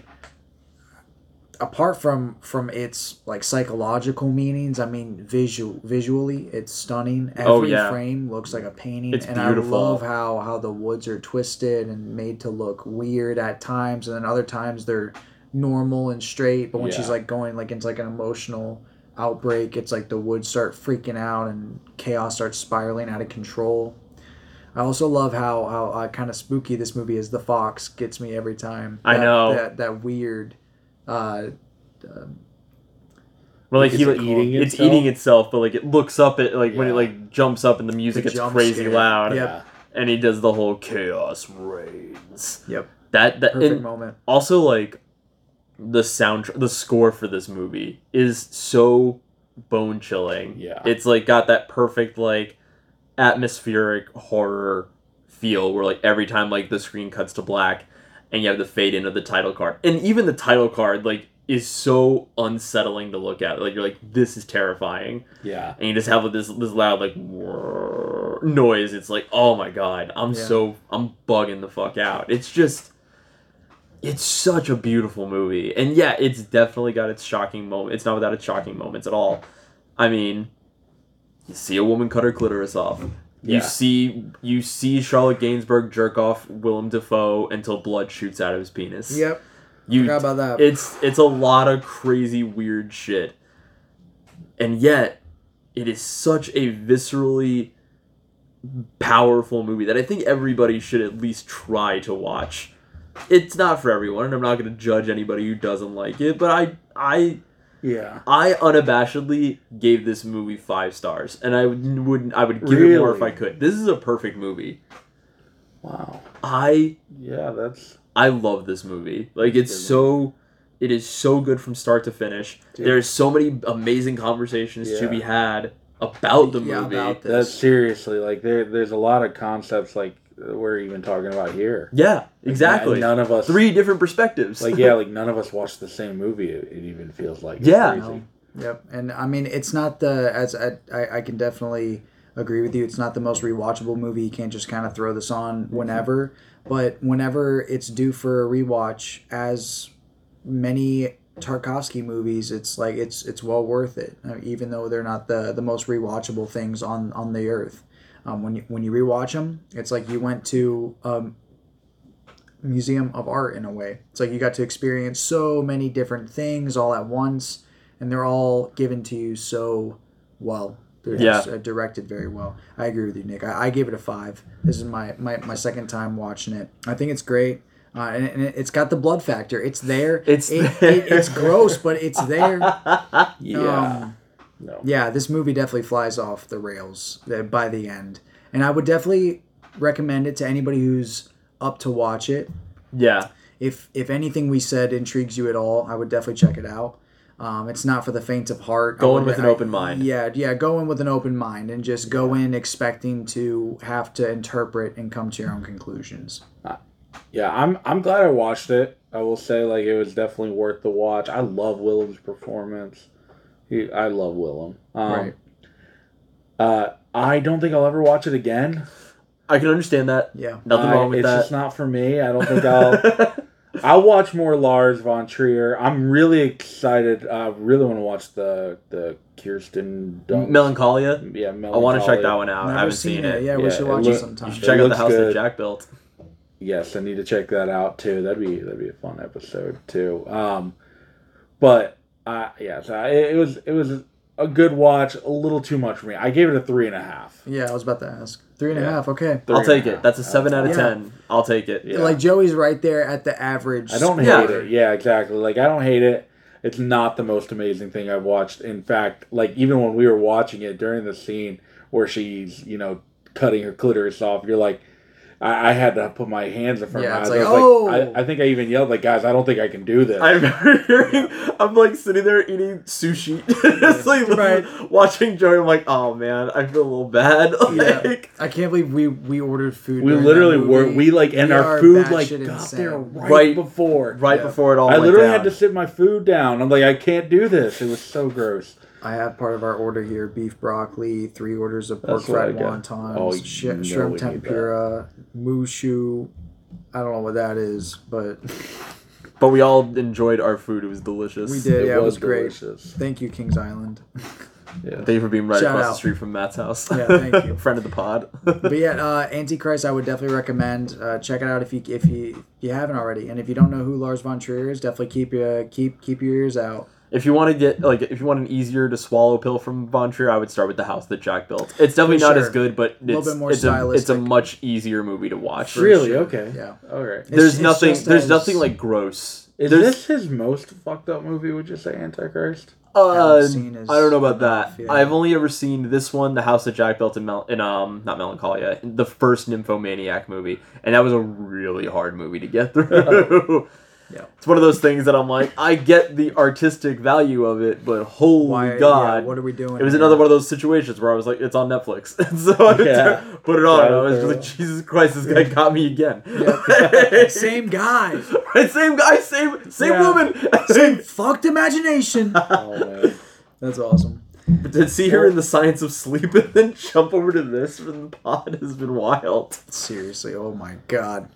apart from from its like psychological meanings i mean visual visually it's stunning oh, every Oh, yeah. frame looks like a painting It's and beautiful. i love how how the woods are twisted and made to look weird at times and then other times they're normal and straight but when she's like going like into like an emotional outbreak it's like the woods start freaking out and chaos starts spiraling out of control I also love how how uh, kind of spooky this movie is. The fox gets me every time. I know. that that weird. Uh, Well, like Is he it eating it's itself? eating itself, but like it looks up at like when it like jumps up and the music The gets crazy scare. loud. Yep. And he does the whole chaos reigns. yep. That that Perfect moment. also like the sound the score for this movie is so bone chilling. Yeah. It's like got that perfect like atmospheric horror feel where like every time like the screen cuts to black and you have the fade in of the title card. And even the title card like is so unsettling to look at. Like you're like this is terrifying. Yeah. And you just have this this loud like noise. It's like, "Oh my god, I'm Yeah. so I'm bugging the fuck out." It's just it's such a beautiful movie. And yeah, it's definitely got its shocking moment. It's not without its shocking moments at all. I mean, you see a woman cut her clitoris off. You Yeah. see you see Charlotte Gainsbourg jerk off Willem Dafoe until blood shoots out of his penis. Yep. You Forgot about that. It's it's a lot of crazy weird shit. And yet it is such a viscerally powerful movie that I think everybody should at least try to watch. It's not for everyone, and I'm not going to judge anybody who doesn't like it, but I I Yeah. I unabashedly gave this movie 5 stars and I would I would give it more if I could. This is a perfect movie. Wow. I Yeah, that's I love this movie. Like it's so it is so good from start to finish. There's so many amazing conversations to be had about the Yeah, movie. about that's seriously like there. There's a lot of concepts like we're even talking about here. Yeah, exactly. None of us Three different perspectives. like yeah, like [laughs] none of us watched the same movie. It, it even feels like It's Yeah. crazy. Yep. And I mean, it's not the as I I, I can definitely agree with you. It's not the most rewatchable movie. You can't just kind of throw this on whenever. But whenever it's due for a rewatch, as many Tarkovsky movies, it's like it's it's well worth it, uh, even though they're not the the most rewatchable things on on the earth. Um, when you when you rewatch them, it's like you went to a museum of art in a way. It's like you got to experience so many different things all at once, and they're all given to you so well. They're Yeah. just uh, directed very well. I agree with you, Nick. I, I gave it a five. This is my, my, my second time watching it. I think it's great. Uh, and, and it- it's got the blood factor. It's there. It's it, there. [laughs] it- it's gross, but it's there. [laughs] Yeah. Um, no. yeah, this movie definitely flies off the rails uh, by the end, and I would definitely recommend it to anybody who's up to watch it. yeah. If if anything we said intrigues you at all, I would definitely check it out. Um, it's not for the faint of heart. Go in with an I- open mind. Yeah, yeah. Go in with an open mind and just go in expecting to have to interpret and come to your own conclusions. Yeah, I'm I'm glad I watched it. I will say like it was definitely worth the watch. I love Willem's performance. He, I love Willem. Um, Right. Uh, I don't think I'll ever watch it again. I can understand that. Yeah. Nothing I- wrong with it's that. It's just not for me. I don't think I'll. [laughs] I'll watch more Lars von Trier. I'm really excited. I really want to watch the the Kirsten Dunst. Melancholia. Yeah, I want to check that one out. I haven't seen seen it. it. Yeah, we Yeah, should it watch look- it sometime. You should It check out the looks house that. Jack built. Yes, I need to check that out too. That'd be that'd be a fun episode too. Um, but uh, yeah, so it, it was it was a good watch. A little too much for me. I gave it a three and a half. Yeah, I was about to ask. Three and a half. Okay. Three I'll and a take half. it. That's a seven out of Yeah. ten. I'll take it. Yeah. Like Joey's right there at the average. I don't Yeah. hate it. Yeah, exactly. Like I don't hate it. It's not the most amazing thing I've watched. In fact, like even when we were watching it during the scene where she's you know cutting her clitoris off, you're like. I, I had to put my hands in front Yeah, of my eyes. like, I, was oh. like, I, oh. I think I even yelled like, "Guys, I don't think I can do this." I remember hearing, I'm like sitting there eating sushi, [laughs] just like Right. watching Joey. I'm like, oh man, I feel a little bad. [laughs] Yeah. I can't believe we we ordered food. we during that literally were we like and We our food like got insane. there right, Right- before. right Yeah. before it all. I went literally down. had to sit my food down. I'm like, I can't do this. It was so gross. I have part of our order here: beef broccoli, three orders of pork That's what I fried got. wontons, Oh, sh- you know shrimp we need that. tempura, mushu. I don't know what that is, but [laughs] But we all enjoyed our food. It was delicious. we did. It yeah, it was great. delicious. Thank you, Kings Island. Yeah. [laughs] Thank you for being right Shout across out. the street from Matt's house. Yeah, thank you. [laughs] Friend of the pod. But yeah, uh, Antichrist, I would definitely recommend. Uh, check it out if you if you if you haven't already, and if you don't know who Lars von Trier is, definitely keep your keep keep your ears out. If you want to get like, if you want an easier to swallow pill from Von Trier, I would start with the house that Jack built. It's definitely For not as good, but little it's bit more it's a, it's a much easier movie to watch. Really? sure. Okay. Yeah. All right. It's- There's it's nothing. just There's as- nothing like gross. Is There's- this his most fucked up movie? Would you say Antichrist? Uh, haven't seen his I don't know about that. filmography. I've only ever seen this one, The House that Jack Built in, Mel- in um not Melancholia, the first Nymphomaniac movie, and that was a really hard movie to get through. [laughs] Yeah. It's one of those things that I'm like, I get the artistic value of it, but holy Why? yeah, god, what are we doing? it was here? another one of those situations where I was like, it's on Netflix, [laughs] and so I Yeah. put it on. Yeah, and I was fair like, Jesus Christ, this guy got me again. [laughs] Same guy. Right, same guy, same same Yeah. woman. [laughs] Same fucked imagination. Oh. That's awesome. But to see her in the science of sleep and then jump over to this from the pod has been wild. Seriously, oh my god.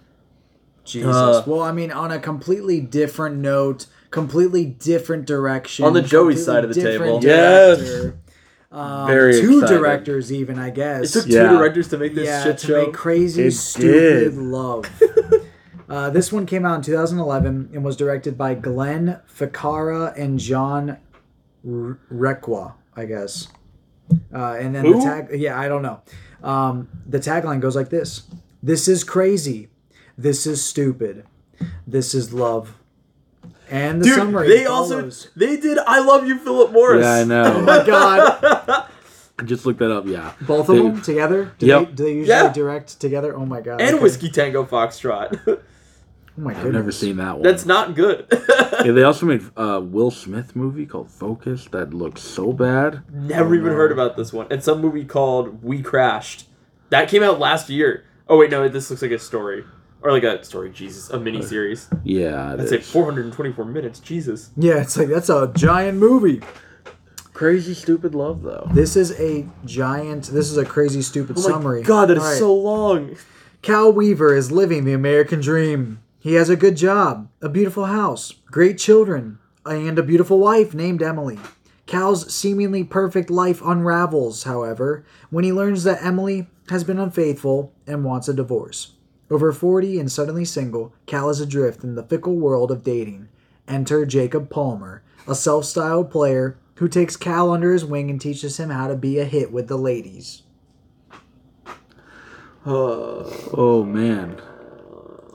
Jesus. Uh, well, I mean, on a completely different note, completely different direction. On the Joey side of the different table. Yes. Um, Very two excited. directors, even I guess. It took Yeah. two directors to make this yeah, shit to show. make crazy, It stupid did. love. [laughs] uh, this one came out in 2011 and was directed by Glenn Ficarra and John R- Requa, I guess. Uh, and then Who? the tag, yeah, I don't know. Um, the tagline goes like this: "This is crazy. This is stupid. This is love." And the Dude, summary they follows. also they did I love you Philip Morris. Yeah, I know. Oh know. my god! [laughs] Just look that up. Yeah. Both of They- them together? Do, Yep. they, do they usually Yeah. direct together? Oh my god! And okay. Whiskey Tango Foxtrot. [laughs] Oh my god. I've never seen that one. That's not good. Yeah, [laughs] they also made a Will Smith movie called Focus that looks so bad. Never even heard about this one. And some movie called We Crashed. That came out last year. Oh wait, no, this looks like a story. Or like a story, Jesus. A mini series. Yeah, it That's like is. 424 minutes, Jesus. Yeah, it's like that's a giant movie. Crazy stupid love though. This is a giant. This is a crazy stupid Oh my summary. god, that is All right. so long. Cal Weaver is living the American dream. He has a good job, a beautiful house, great children, and a beautiful wife named Emily. Cal's seemingly perfect life unravels, however, when he learns that Emily has been unfaithful and wants a divorce. Over 40 and suddenly single, Cal is adrift in the fickle world of dating. Enter Jacob Palmer, a self styled player who takes Cal under his wing and teaches him how to be a hit with the ladies. Uh, oh man.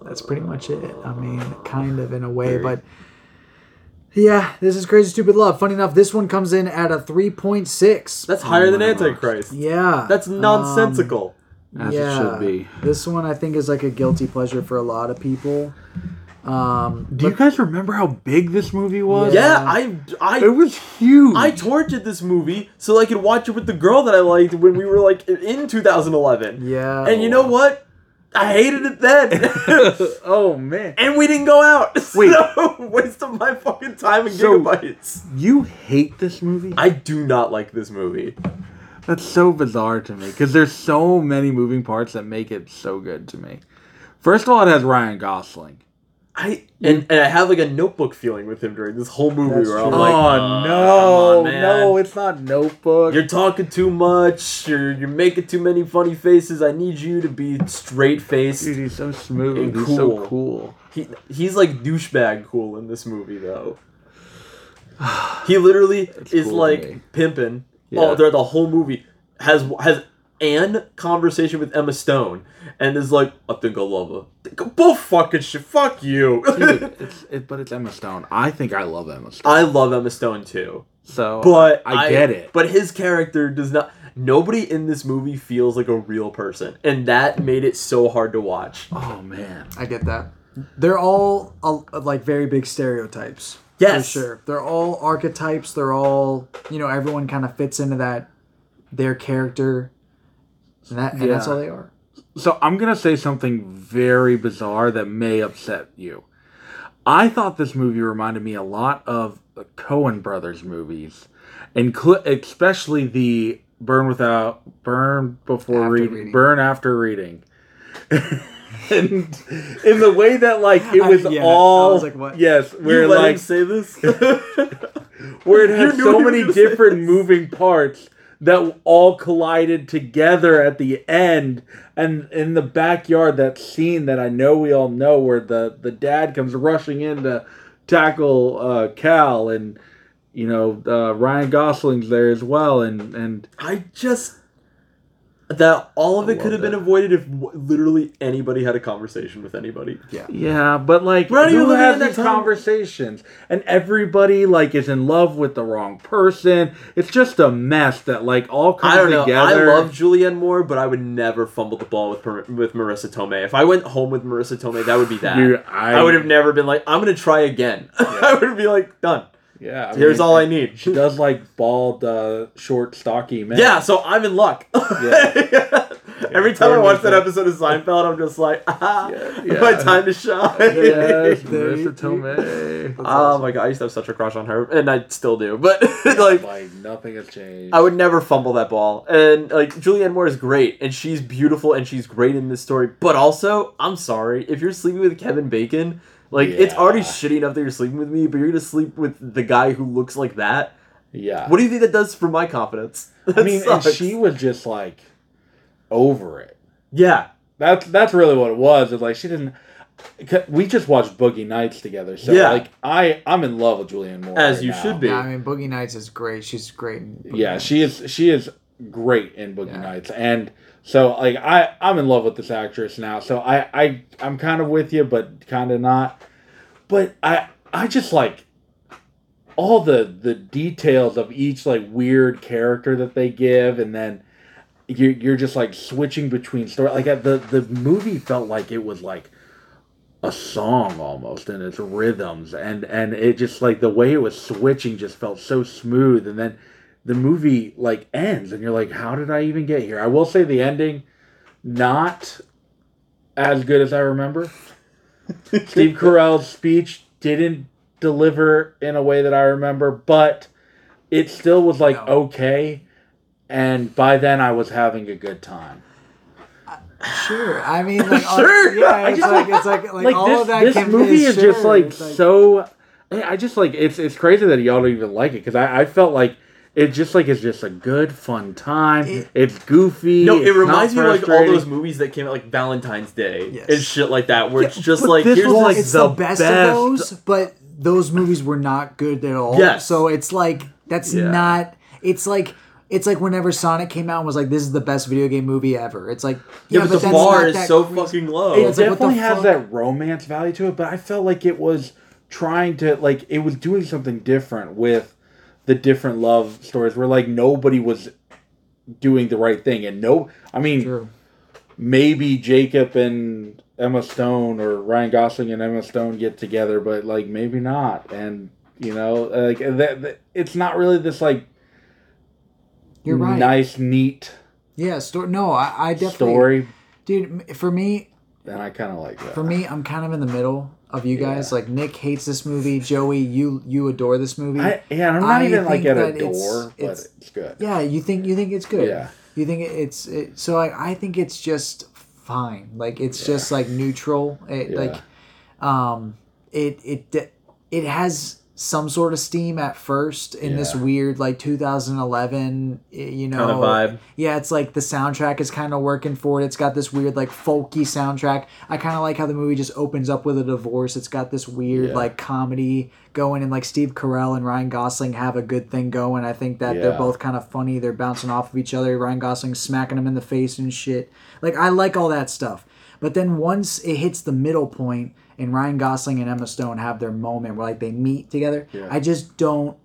that's pretty much it. I mean, kind of in a way, but yeah, this is crazy stupid love. Funny enough, this one comes in at a three point six. That's higher than oh my Antichrist. Yeah, That's um, nonsensical. As yeah. it should be. This one I think is like a guilty pleasure for a lot of people. Um, Do you guys remember how big this movie was? yeah, I I It was huge. I tortured this movie so I could watch it with the girl that I liked when we were like in 2011. yeah, And you know what? I hated it then. [laughs] oh man. and we didn't go out. [laughs] Wait. So, waste of my fucking time and So- gigabytes. You hate this movie? I do not like this movie. That's so bizarre to me because there's so many moving parts that make it so good to me. First of all, it has Ryan Gosling. I and, and I have like a notebook feeling with him during this whole movie That's where I'm true. like, oh "Uh, no, on, no, it's not Notebook. You're talking too much. You're you're making too many funny faces. I need you to be straight faced. Dude, he's so smooth. And He's so cool. He he's like douchebag cool in this movie though. [sighs] He literally is cool like pimping. Yeah. Oh, throughout the whole movie has has an conversation with Emma Stone and is like, I think I love her. Go bull fucking shit. Fuck you. Dude, [laughs] it's, it, but it's Emma Stone. I think I love Emma Stone. I love Emma Stone too. So, But I, get it. But his character does not. Nobody in this movie feels like a real person, and that made it so hard to watch. oh man, I get that. They're all uh, like very big stereotypes. Yes. For sure. They're all archetypes. They're all, you know, everyone kind of fits into that, their character. And, that, and that's Yeah. all they are. So I'm gonna say something very bizarre that may upset you. I thought this movie reminded me a lot of the Coen brothers movies, and cl- especially the Burn Without Burn Before reading, reading. Burn After Reading. [laughs] and in the way that like it I- was yeah, I all was like, what? yes, You where let him like say this? [laughs] where it [laughs] You had so many different moving parts that all collided together at the end and in the backyard that scene that i know we all know where the the dad comes rushing in to tackle uh cal and you know uh, ryan gosling's there as well and and I just that all of I it could have been it. avoided if w- literally anybody had a conversation with anybody. Yeah. yeah but like We're not even who living has that these time. conversations and everybody like is in love with the wrong person it's just a mess that like all comes I don't know. together I love Julianne Moore, but I would never fumble the ball with Mar- with Marisa Tomei. If I went home with Marisa Tomei, that would be that. Dude, I, I- would have never been like, I'm gonna try again. [laughs] I would be like, done. Yeah I Here's mean, all I need. She does like bald, uh, short, stocky men. Yeah, so I'm in luck. [laughs] Every time I watch that Without- episode of Seinfeld, I'm just like, ah, Yeah, my time to shine. Yes, [laughs] There you- Marisa Tomei. Oh my god, I used to have such a crush on her, and I still do. But [laughs] like, Like nothing has changed. I would never fumble that ball. And like Julianne Moore is great, and she's beautiful, and she's great in this story. But also, I'm sorry if you're sleeping with Kevin Bacon. Like it's already shitty enough that you're sleeping with me, but you're gonna sleep with the guy who looks like that. Yeah. What do you think that does for my confidence? [laughs] I That mean, and she was just like over it. yeah, That's that's really what it was. It's like she didn't. We just watched Boogie Nights together, so Yeah. like I I'm in love with Julianne Moore. As right you now. should be. Yeah, I mean, Boogie Nights is great. She's great. In Boogie Yeah, Nights. she is she is great in Boogie Yeah. Nights, and so like I I'm in love with this actress now. So I I I'm kind of with you, but kind of not. But I I just like all the the details of each like weird character that they give, and then you're you're just like switching between story. Like the the movie felt like it was like a song almost and its rhythms and and it just like the way it was switching just felt so smooth and then the movie like ends and you're like how did i even get here i will say the ending not as good as i remember [laughs] steve carell's speech didn't deliver in a way that i remember but it still was like No. okay and by then i was having a good time Sure. I mean, like, [laughs] all- yeah, I it's just like, it's like, like, like all this, of that this can movie is sure, just like, it's so I I just like it's it's crazy that y'all don't even like it because I, I felt like it just like it's just a good fun time. It- it's goofy. No, it it's reminds me of like all those movies that came out like Valentine's Day Yes. and shit like that, where it's just like this here's was, like, it's the the best, best- of those, but those movies were not good at all. Yes. So it's like that's Yeah. not. It's like it's like whenever Sonic came out and was like, "This is the best video game movie ever." It's like yeah, but, the bar is so crazy. fucking low. It it's like, definitely has fuck? that romance value to it, but I felt like it was trying to like it was doing something different with the different love stories where like nobody was doing the right thing and no I mean True. maybe Jacob and Emma Stone or Ryan Gosling and Emma Stone get together, but like maybe not. And you know, like that, that it's not really this like You're right. nice, neat Yeah. Story. No, I, I definitely. story. Dude, for me, And I kind of like that. for me, I'm kind of in the middle of you guys. Yeah. Like Nick hates this movie. Joey, you you adore this movie. I, yeah, I'm not I even like at a that it's- door, but it's- it's, good. Yeah, you think you think it's good. Yeah. You think it's it, so like I think it's just fine. Like it's just like neutral. It, Yeah. Like um it it it has some sort of steam at first in this weird like 2011 you know Kinda vibe. yeah it's like the soundtrack is kind of working for it. It's got this weird like folky soundtrack. I kind of like how the movie just opens up with a divorce. It's got this weird Yeah. like comedy going and like steve carell and ryan gosling have a good thing going. I think that they're both kind of funny. They're bouncing off of each other. Ryan gosling smacking him in the face and shit. Like i like all that stuff. But then once it hits the middle point and Ryan Gosling and Emma Stone have their moment where like they meet together, Yeah. I just don't.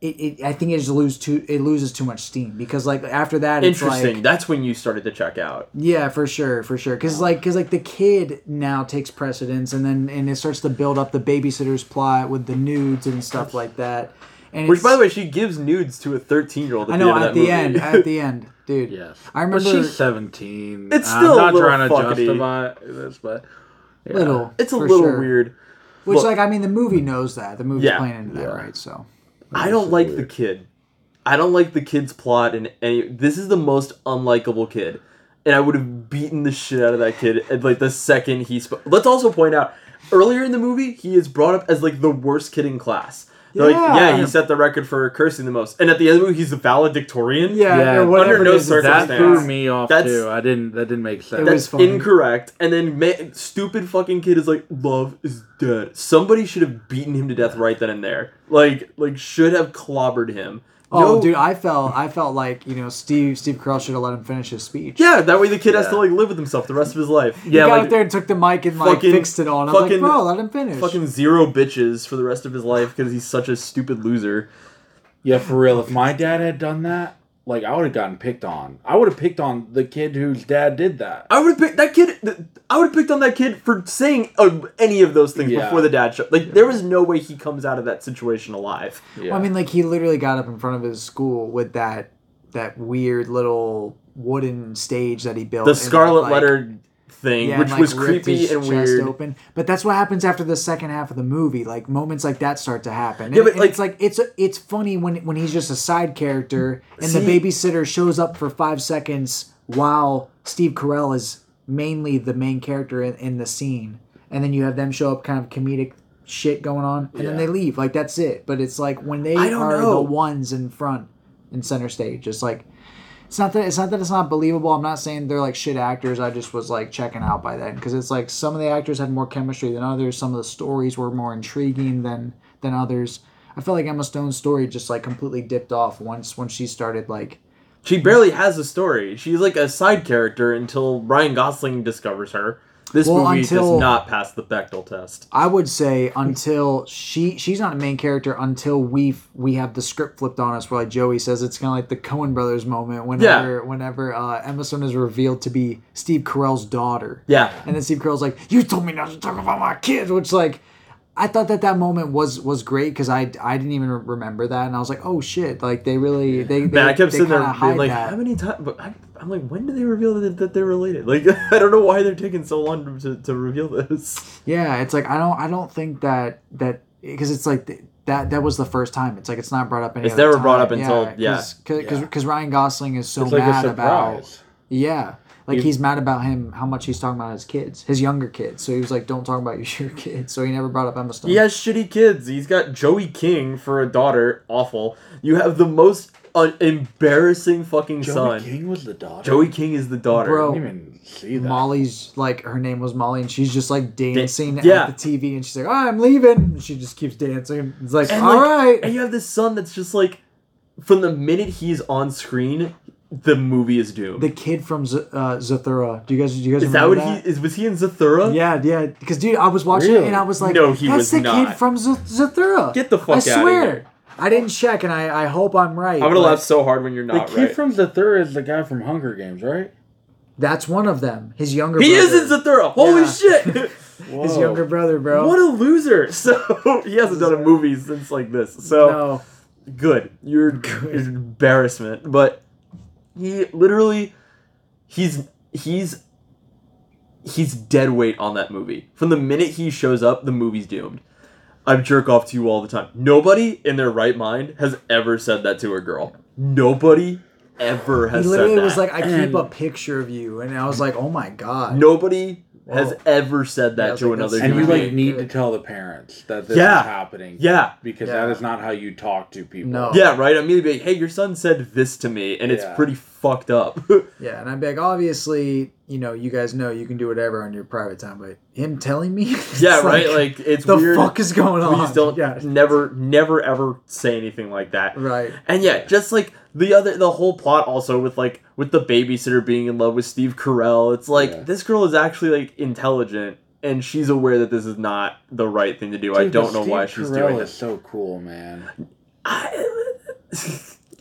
It, it I think it just lose too it loses too much steam because like after that it's Interesting. like That's when you started to check out. yeah for sure for sure because like because like the kid now takes precedence and then and it starts to build up the babysitter's plot with the nudes and stuff like that and Which, by the way, she gives nudes to a 13 year old. I know the at the that end at the end dude [laughs] Yes. I remember But she's 17. It's I'm still a not trying to fuckety. justify this, but yeah. little it's a little sure. weird. which Look- like I mean the movie knows that the movie's Yeah. playing into that Yeah. right so I don't like the kid. I don't like the kid's plot in any. This is the most unlikable kid, and I would have beaten the shit out of that kid at like the second he spoke. Let's also point out earlier in the movie he is brought up as like the worst kid in class. They're Like Yeah. yeah, he set the record for cursing the most, and at the end of the movie he's a valedictorian. yeah, Yeah, or whatever under no is, it's That threw me off That's- too. I didn't. That didn't make sense. It was That's funny. incorrect. And then ma- stupid fucking kid is like, love is dead. Somebody should have beaten him to death right then and there. Like, like should have clobbered him. Oh, No- dude, I felt I felt like you know Steve Steve Carell should have let him finish his speech. Yeah, that way the kid has to like live with himself the rest of his life. he Yeah, got like up there and took the mic and like fucking- fixed it all. And I was like, fucking- bro, let him finish. fucking zero bitches for the rest of his life because he's such a stupid loser. Yeah, for real. If my dad had done that, like I would have gotten picked on. I would have picked on the kid whose dad did that. I would have picked that kid. I would have picked on that kid for saying uh, any of those things Yeah. before the dad showed. Like there was no way he comes out of that situation alive. Yeah. Well, I mean, like he literally got up in front of his school with that that weird little wooden stage that he built. The and, Scarlet like, Letter thing, yeah, which and, like, was creepy and chest weird. Open. But that's what happens after the second half of the movie. Like moments like that start to happen. Yeah, And- but, and like- it's like it's it's funny when when he's just a side character and See- the babysitter shows up for five seconds while Steve Carell is mainly the main character in, in the scene, and then you have them show up kind of comedic shit going on, and then they leave. Like that's it. But it's like when they are know. the ones in front in center stage, it's like. It's not that it's not that it's not believable. I'm not saying they're like shit actors. I just was like checking out by then because it's like some of the actors had more chemistry than others. Some of the stories were more intriguing than than others. I felt like Emma Stone's story just like completely dipped off once once she started like She barely has a story. She's like a side character until Ryan Gosling discovers her. This Well, movie until- does not pass the Bechdel test. I would say until she she's not a main character until we we have the script flipped on us. Where like Joey says, it's kind of like the Coen brothers moment whenever whenever uh, Emma Stone is revealed to be Steve Carell's daughter. Yeah. and then Steve Carell's like, "You told me not to talk about my kids," which like. I thought that that moment was was great because I, I didn't even remember that and I was like oh shit like they really they, they Man, I kept they sitting there kinda being like, that. how many times? But I, I'm like, when do they reveal that, that they're related? Like, [laughs] I don't know why they're taking so long to, to reveal this. Yeah, it's like I don't I don't think that that because it's like th- that that was the first time. It's like it's not brought up any. It's other never brought up time. until- yeah. because because Ryan Gosling is so it's like a mad about yeah. Like You- he's mad about him how much he's talking about his kids, his younger kids. So he was like, "Don't talk about [laughs] your kids." So he never brought up Emma Stone. He has shitty kids. He's got Joey King for a daughter. Awful. You have the most uh, embarrassing fucking Joey son. King was the daughter. Joey King is the daughter. Bro. I didn't even see that. Molly's like her name was Molly, and she's just like dancing yeah. at the TV, and she's like, "Oh, I'm leaving." And she just keeps dancing. It's like, And all like, right. And you have this son that's just like, from the minute he's on screen, the movie is doomed. The kid from Z- uh, Zathura. Do you guys? Do you guys is that remember what he is? Was he in Zathura? Yeah, yeah. Because dude, I was watching it and I was like, No, he "That's was the not. kid from Z- Zathura." Get the fuck I outta swear. here. I didn't check, and I, I hope I'm right. I'm gonna laugh so hard when you're not. The kid right. from Zathura is the guy from Hunger Games, right? That's one of them. His younger. he brother. is in Zathura. Holy Yeah. shit! [laughs] His younger brother, bro. what a loser. [laughs] So he hasn't done a [laughs] movie since like this. So no. good. You're good. embarrassment. But he literally, he's he's he's dead weight on that movie. From the minute he shows up, the movie's doomed. I jerk off to you all the time. Nobody in their right mind has ever said that to a girl. Nobody ever He has literally said that. He literally was like, "I keep And- a picture of you," and I was like, "Oh my god." Nobody has ever said that Yeah, to like, another that's and you like need Good. to tell the parents that this Yeah. is happening. Yeah. because Yeah. that is not how you talk to people. No. Yeah, right. I mean, be like, hey, your son said this to me, and it's Yeah. pretty fucked up. [laughs] Yeah, and I'd be like, obviously, you know, you guys know you can do whatever on your private time, but him telling me, [laughs] it's yeah, right. Like it's the weird. fuck is going on? Please don't Yeah, never, never, ever say anything like that. right. And yeah, just like the other, the whole plot also with like with the babysitter being in love with Steve Carell. It's like Yeah. this girl is actually like intelligent, and she's aware that this is not the right thing to do. I don't but know why she's Carell doing is it. so cool, man. I-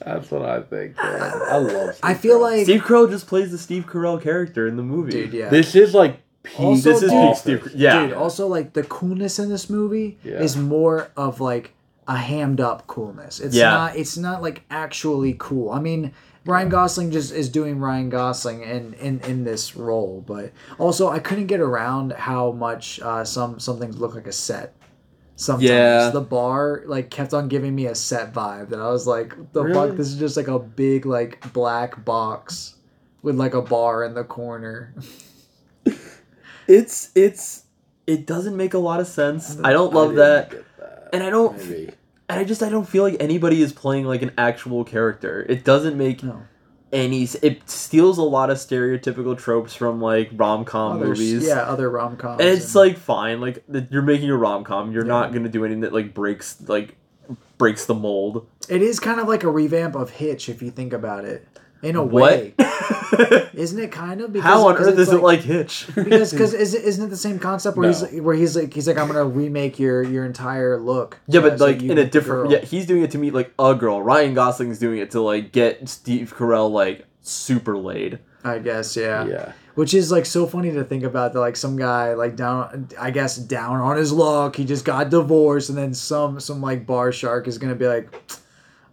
That's what I think. Man. I [laughs] love. Steve I feel Carell. like, Steve Carell just plays the Steve Carell character in the movie. dude, yeah. this is like peak. Also, This is dude- peak Steve. Yeah, Dude, also like the coolness in this movie Yeah. is more of like a hammed up coolness. It's Yeah. not it's not like actually cool. I mean, Ryan Gosling just is doing Ryan Gosling in in, in this role, but also I couldn't get around how much uh, some some things look like a set. Sometimes Yeah. the bar like kept on giving me a set vibe that I was like, the Really? fuck, this is just like a big like black box with like a bar in the corner. it's it's it doesn't make a lot of sense. I don't I love didn't that, get that. and I don't. Maybe. And I just I don't feel like anybody is playing like an actual character. It doesn't make No. any. It steals a lot of stereotypical tropes from like rom com movies. yeah, other rom coms. and it's like fine. Like you're making a rom com. You're Yeah. not gonna do anything that like breaks like breaks the mold. It is kind of like a revamp of Hitch if you think about it. In a What? way, isn't it kind of? [laughs] Because, How on earth is it like Hitch? [laughs] because because is it, isn't it the same concept where he's No. like, where he's like he's like I'm gonna remake your your entire look. Yeah, but like in a different. Yeah, he's doing it to meet like a girl. Ryan Gosling's doing it to like get Steve Carell like super laid. I guess yeah. Yeah. Which is like so funny to think about that like some guy like down I guess down on his luck he just got divorced and then some some like bar shark is gonna be like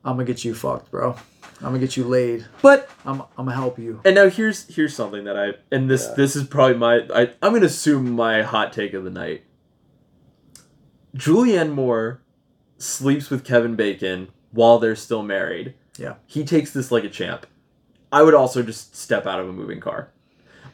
I'm gonna get you fucked bro I'm gonna get you laid But I'm I'm gonna help you and now here's here's something that I and this Yeah. this is probably my I I'm gonna assume my hot take of the night. Julianne Moore sleeps with Kevin Bacon while they're still married. yeah He takes this like a champ. I would also just step out of a moving car.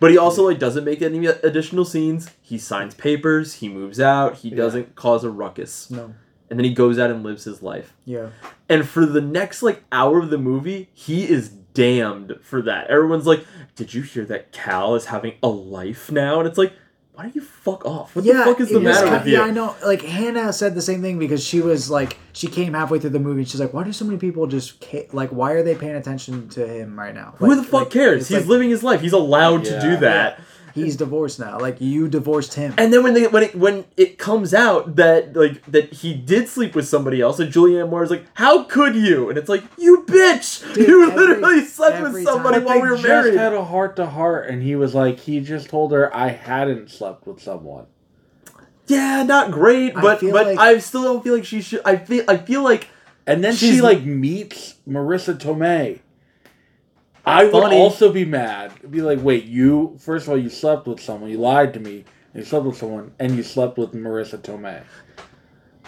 But he also like doesn't make any additional scenes. He signs papers. He moves out. He doesn't cause a ruckus. no And then he goes out and lives his life. yeah And for the next like hour of the movie, he is damned for that. Everyone's like, "Did you hear that Cal is having a life now?" And it's like, "Why don't you fuck off? What the fuck is the it matter kind- with you?" Yeah, I know. Like Hannah said the same thing because she was like, she came halfway through the movie and she's like, "Why do so many people just ca- like? Why are they paying attention to him right now? Who the fuck like, cares? He's like, living his life. He's allowed to do that. He's divorced now. Like you divorced him. And then when they when it when it comes out that like that he did sleep with somebody else, and Julianne Moore is like, "How could you?" And it's like, "You bitch! Dude, you every- literally slept with somebody time. while They we were just married." had a heart to heart, and he was like, he just told her I hadn't slept with someone. yeah, not great, but feel but like- I still don't feel like she should. I feel I feel like And then She's- she like meets Marisa Tomei. I would Funny. also be mad. Be like, wait, you first of all, you slept with someone, you lied to me, and you slept with someone, and you slept with Marisa Tomei.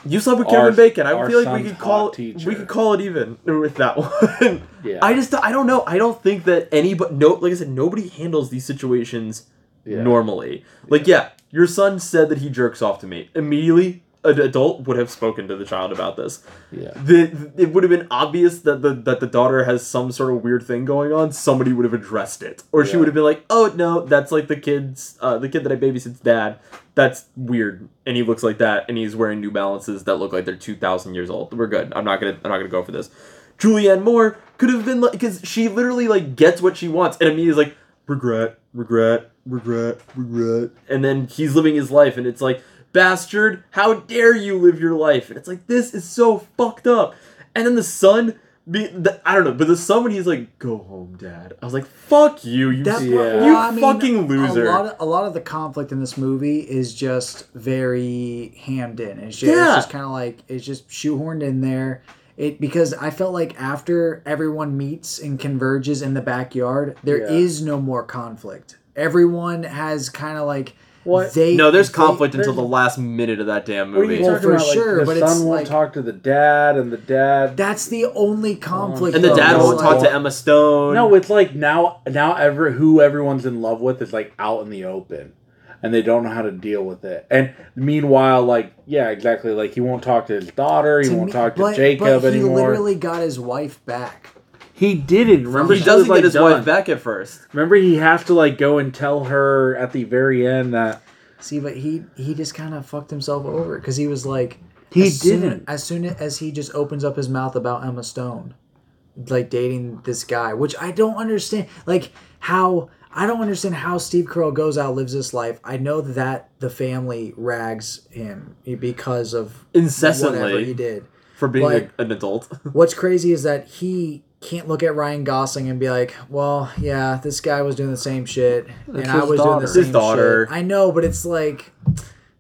You slept with Our- Kevin Bacon. I feel like we could call teacher. we could call it even with that [laughs] one. Yeah. I just I don't know. I don't think that anybody no like I said nobody handles these situations Yeah. normally. Like yeah, your son said that he jerks off to me. Immediately an adult would have spoken to the child about this. Yeah. The, it would have been obvious that the that the daughter has some sort of weird thing going on. Somebody would have addressed it, or she would have been like, "Oh no, that's like the kid's uh, the kid that I babysit's dad. That's weird, and he looks like that, and he's wearing New Balances that look like they're two thousand years old. We're good. I'm not gonna I'm not gonna go for this." Julianne Moore could have been like because she literally like gets what she wants, and immediately is like regret, regret, regret, regret, and then he's living his life, and it's like bastard, how dare you live your life? And it's like this is so fucked up. And then the son, be the, I don't know, but the son when he's like, "Go home, dad," I was like, "Fuck you, you, That you well, I mean, fucking loser." A lot, of, a lot of the conflict in this movie is just very hammed in. It's just, Yeah. it's just kind of like it's just shoehorned in there. It because I felt like after everyone meets and converges in the backyard, there is Yeah. no more conflict. Everyone has kind of like What? they no, there's they- conflict until the last minute of that damn movie. Well, for about? Like, sure, the but son it's won't like- talk to the dad, and the dad. That's the only conflict. and the dad is won't like- talk to Emma Stone. No, it's like now, now ever who everyone's in love with is like out in the open. and they don't know how to deal with it. And meanwhile, like yeah, exactly. Like he won't talk to his daughter. He To won't me- talk to but, Jacob but he anymore. literally got his wife back. He didn't. Remember, he doesn't was, like, get his done. wife back at first. Remember, he has to like go and tell her at the very end that See, but he he just kind of fucked himself over because he was like, He as didn't. as soon as he just opens up his mouth about Emma Stone, like dating this guy, which I don't understand. Like how I don't understand how Steve Carell goes out lives this life. I know that the family rags him because of Incessantly. whatever he did. For being But- a, an adult. [laughs] What's crazy is that he can't look at Ryan Gosling and be like, "Well, yeah, this guy was doing the same shit, and It's I his was doing the daughter. same His daughter. shit." I know, but it's like,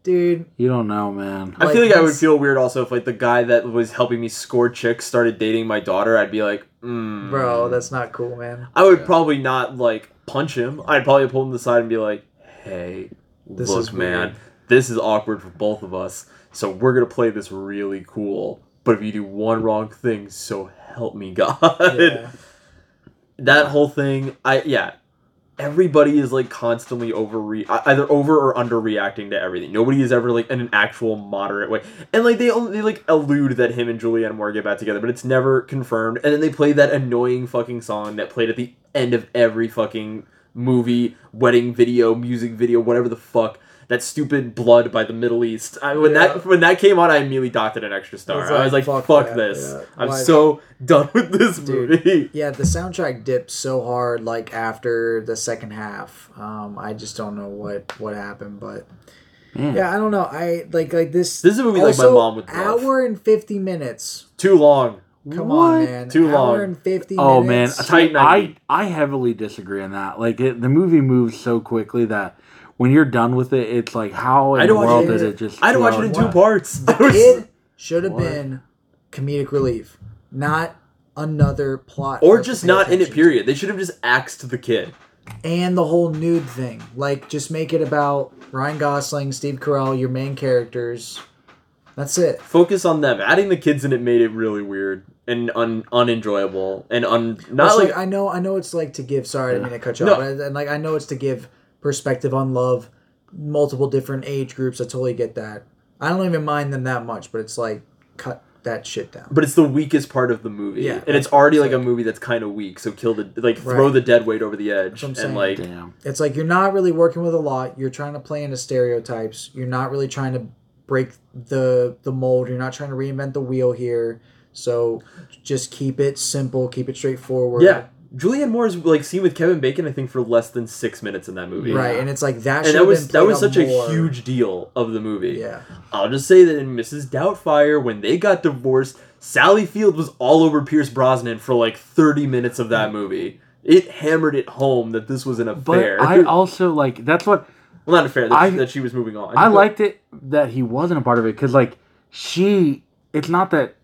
dude, you don't know, man. I Like, feel like I would he's- feel weird also if like the guy that was helping me score chicks started dating my daughter. I'd be like, mm. bro, that's not cool, man. I would probably not like punch him. I'd probably pull him to the side and be like, "Hey, This look, is man, weird." this is awkward for both of us. So we're gonna play this really cool. But if you do one wrong thing, so help me [laughs] God." Yeah. that whole thing, I yeah. Everybody is like constantly over either over or underreacting to everything. Nobody is ever like in an actual moderate way, and like they only they like allude that him and Julianne Moore get back together, but it's never confirmed. And then they play that annoying fucking song that played at the end of every fucking movie, wedding video, music video, whatever the fuck. That stupid blood by the Middle East. I, when Yeah. that when that came on, I immediately docked it an extra star. It's I was like, like, "Fuck, fuck that, this! yeah. I'm Why- so [laughs] done with this Dude. movie." Yeah, the soundtrack dipped so hard like after the second half. Um, I just don't know what what happened, but yeah, I don't know. I like like this. This is a movie like my mom would love. Hour and fifty minutes. Too long. Come What? on, man. Too Hour long. and fifty. Oh man, minutes. I, I 90. I heavily disagree on that. Like it, the movie moves so quickly that when you're done with it, it's like how in I the watch world it. did it just? I had to watch it in two parts. The kid [laughs] should have What? been comedic relief, not another plot. or for us to just not in it. attention. Period. They should have just axed the kid. and the whole nude thing. Like, just make it about Ryan Gosling, Steve Carell, your main characters. That's it. Focus on them. Adding the kids in it made it really weird and un- unenjoyable and un not It's like, like, I know, I know it's like to give. Sorry, I didn't mean to cut you No. off. But, and like I know it's to give perspective on love, multiple different age groups. I totally get that. I don't even mind them that much, but it's like cut that shit down. but it's the weakest part of the movie. Yeah, and it's already what like I'm a movie that's kind of weak. So kill the like throw the dead weight over the edge what I'm and saying. like Damn. It's like you're not really working with a lot. You're trying to play into stereotypes. You're not really trying to break the the mold. You're not trying to reinvent the wheel here. So just keep it simple. Keep it straightforward. yeah. Julianne Moore's like seen with Kevin Bacon. I think for less than six minutes in that movie. Right, and it's like that. And that was been that was up such a huge deal of the movie. Yeah. I'll just say that in Mrs. Doubtfire, when they got divorced, Sally Field was all over Pierce Brosnan for like 30 minutes of that movie. It hammered it home that this was an But affair. I [laughs] also like that's what well, not affair, that, I- that she was moving on. I But- liked it that he wasn't a part of it because like she, it's not that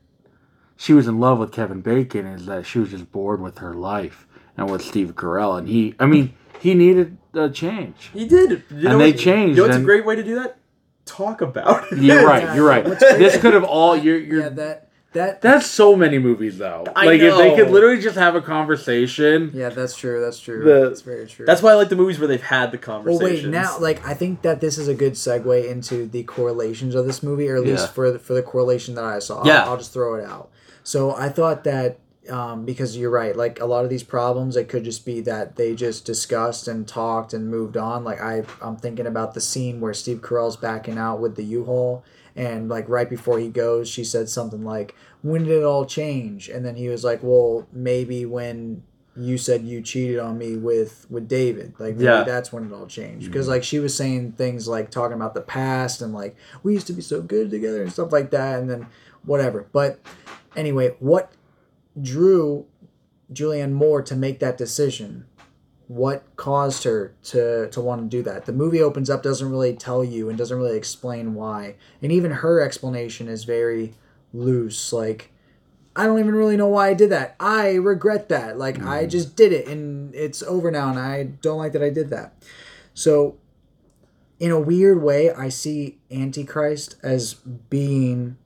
she was in love with Kevin Bacon, is that she was just bored with her life and with Steve Carell, and he, I mean, he needed a change. He did. You know And they what- changed, You know what's a great way to do that? Talk about it. You're [laughs] right. You're right. This could have all you're you're. Yeah, that that. That's so many movies though. I like if they could literally just have a conversation. yeah, that's true. That's true. The- that's very true. That's why I like the movies where they've had the conversation. Well, wait. Now, like, I think that this is a good segue into the correlations of this movie, or at least Yeah. for the, for the correlation that I saw. I'll- Yeah. I'll, just throw it out. So I thought that um, because you're right, like a lot of these problems, it could just be that they just discussed and talked and moved on. Like I, I'm thinking about the scene where Steve Carell's backing out with the U-Haul, and like right before he goes, she said something like, "When did it all change?" And then he was like, "Well, maybe when." You said you cheated on me with with David. Like maybe Yeah. that's when it all changed. Because like she was saying things like talking about the past and like we used to be so good together and stuff like that, and then whatever. But anyway, what drew Julianne Moore to make that decision? What caused her to to want to do that? The movie opens up doesn't really tell you and doesn't really explain why. And even her explanation is very loose. Like I don't even really know why I did that. I regret that. Like I just did it and it's over now and I don't like that I did that. So in a weird way, I see Antichrist as being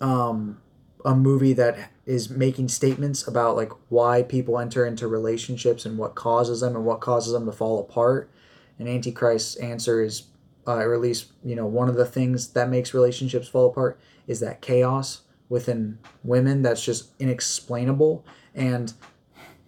um a movie that is making statements about like why people enter into relationships and what causes them and what causes them to fall apart And Antichrist's answer is, uh, or at least you know, one of the things that makes relationships fall apart is that chaos within women that's just inexplainable and.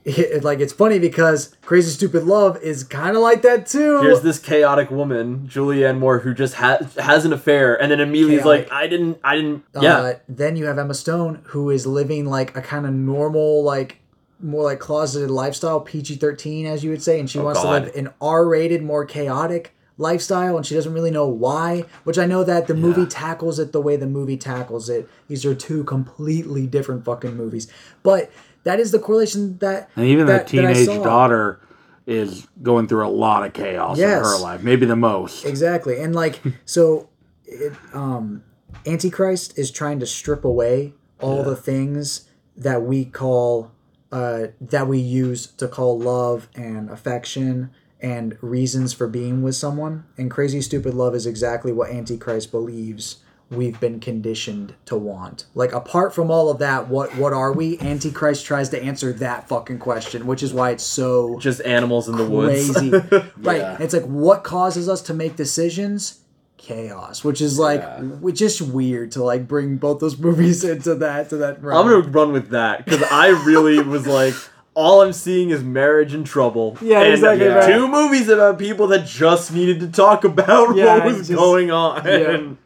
It, [laughs] like it's funny because Crazy Stupid Love is kind of like that too. Here's this chaotic woman, Julianne Moore, who just ha- has an affair, and then immediately is like, "I didn't, I didn't." Yeah, Uh, then you have Emma Stone, who is living like a kind of normal, like more like closeted lifestyle, PG thirteen, as you would say, and she wants Oh, God. to live an R rated, more chaotic lifestyle, and she doesn't really know why. Which I know that the movie tackles it the way the movie tackles it. These are two completely different fucking movies, but that is the correlation that And even that, the teenage daughter is going through a lot of chaos Yes. in her life, maybe the most. Exactly. And like [laughs] so it, um Antichrist is trying to strip away all the things that we call uh that we use to call love and affection and reasons for being with someone. And crazy stupid love is exactly what Antichrist believes we've been conditioned to want. Like apart from all of that, what what are we? Antichrist tries to answer that fucking question, which is why it's so just animals in the woods. crazy. [laughs] right. Yeah. It's like what causes us to make decisions? Chaos, which is like which is weird to like bring both those [laughs] movies into that to that. I'm gonna run with that because I really [laughs] was like, all I'm seeing is marriage and trouble. Yeah, and exactly right. Two movies about people that just needed to talk about Yeah, what was just- going on.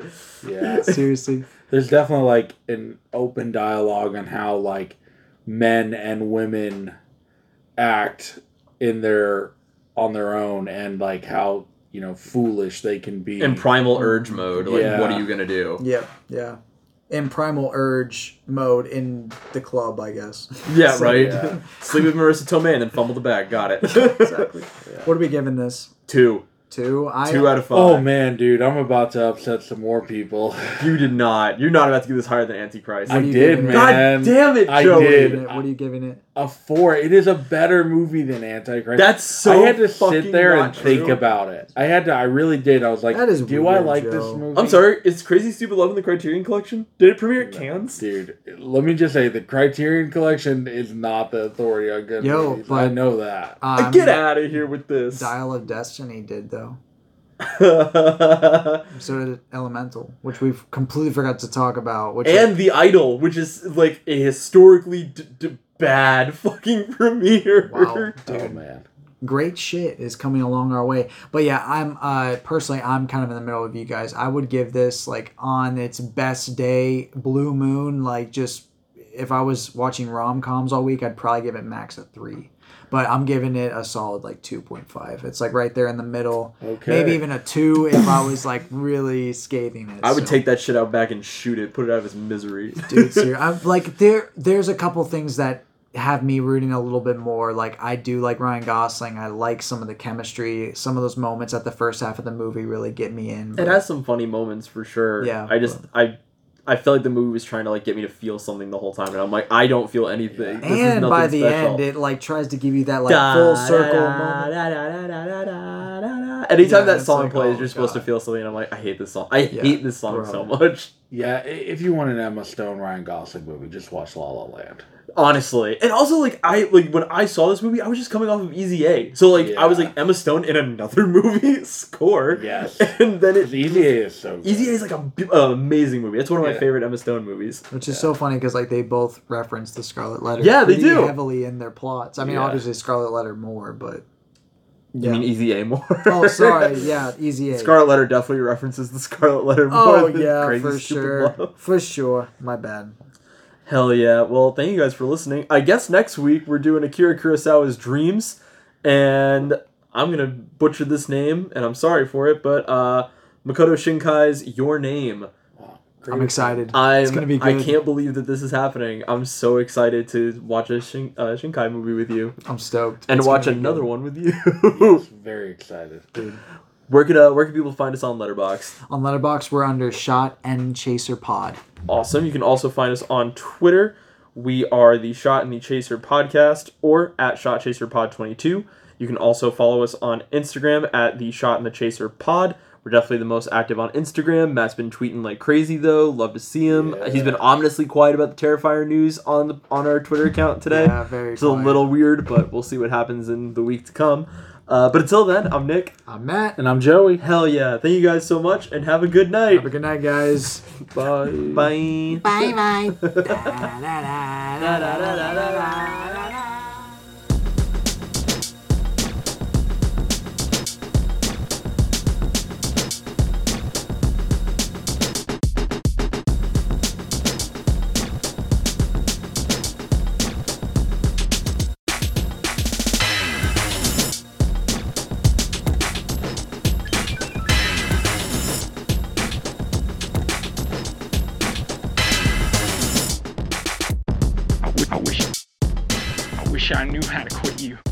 Yeah. Yeah. [laughs] seriously. There's definitely like an open dialogue on how like men and women act in their on their own and like how you know foolish they can be In primal urge mode, like Yeah. what are you gonna do? Yep. Yeah. In primal urge mode in the club, I guess. Yeah, [laughs] So, right. yeah. Sleep with Marisa Tomei and then fumble the bag. Got it. [laughs] Exactly. What are we giving this? Two. Two. I Two out of oh, five. oh man dude i'm about to upset some more people [laughs] You did not. You're not about to give this higher than Antichrist. i did man God damn it, i did What are you giving it? A four it is a better movie than antichrist That's so i had to sit there not and think true. about it i had to i really did i was like That is do i like Joe. this movie I'm sorry. Is Crazy Stupid Love in the Criterion Collection? Did it premiere at Cannes? Dude, let me just say the Criterion Collection is not the authority on good Yo, movies. I know that. Um, Get out of here with this. Dial of Destiny did though. and [laughs] So did Elemental, which we've completely forgot to talk about. Which And The Idol, which is like a historically d- d- bad [laughs] fucking premiere. Wow. [laughs] oh man. great shit is coming along our way. But yeah, I'm uh personally I'm kind of in the middle of you guys. I would give this like on its best day, Blue Moon, like just if I was watching rom coms all week, I'd probably give it max a three. But I'm giving it a solid like two point five. It's like right there in the middle. Okay. Maybe even a two if I was like really scathing it. I would So- take that shit out back and shoot it, put it out of its misery. dude. [laughs] Ser- I'm like there. There's a couple things that have me rooting a little bit more. Like I do like Ryan Gosling. I like some of the chemistry. Some of those moments at the first half of the movie really get me in. it has some funny moments for sure. Yeah, I just I I felt like the movie was trying to like get me to feel something the whole time, and I'm like, I don't feel anything. This is and by nothing the special. end, it like tries to give you that like full circle moment. Anytime Yeah, that song like, plays, oh, you're supposed to feel something. And I'm like, I hate this song. I Yeah, hate this song bro. so much. Yeah, if you want an Emma Stone Ryan Gosling movie, just watch La La Land. Honestly, and also like I like when I saw this movie, I was just coming off of Easy A, so like I was like Emma Stone in another [laughs] movie [laughs] score. Yes. [laughs] and then it Because Easy A is so good. Easy A is like a b- uh, amazing movie. It's one of my favorite Emma Stone movies. Which is so funny because like they both reference the Scarlet Letter. Yeah, they pretty do. heavily in their plots. I mean, Yeah. obviously Scarlet Letter more, but You Yeah. mean Easy A more? oh, sorry, yeah, Easy A. Scarlet Letter definitely references the Scarlet Letter more Oh than yeah, Crazy for sure, Love. for sure. My bad. Hell yeah. Well, thank you guys for listening. I guess next week we're doing Akira Kurosawa's Dreams, and I'm going to butcher this name, and I'm sorry for it, but uh, Makoto Shinkai's Your Name. I'm excited. I'm, it's gonna be great. I can't believe that this is happening. I'm so excited to watch a Shin, uh, Shinkai movie with you I'm stoked. and It's watch another good. one with you. Yes, very excited. [laughs] where could uh, where can people find us on Letterboxd? On Letterboxd, we're under Shot and Chaser Pod. Awesome. You can also find us on Twitter. We are the Shot and the Chaser podcast or at Shot Chaser Pod 22. You can also follow us on Instagram at the Shot and the Chaser Pod. We're definitely the most active on Instagram. Matt's been tweeting like crazy though. Love to see him. He's been ominously quiet about the Terrifier news on the, on our Twitter account today. Yeah, very It's a little weird, but we'll see what happens in the week to come. Uh, but until then, I'm Nick. I'm Matt. And I'm Joey. Hell yeah! Thank you guys so much, and have a good night. Have a good night, guys. [laughs] Bye. Bye. Bye bye. I knew how to quit you.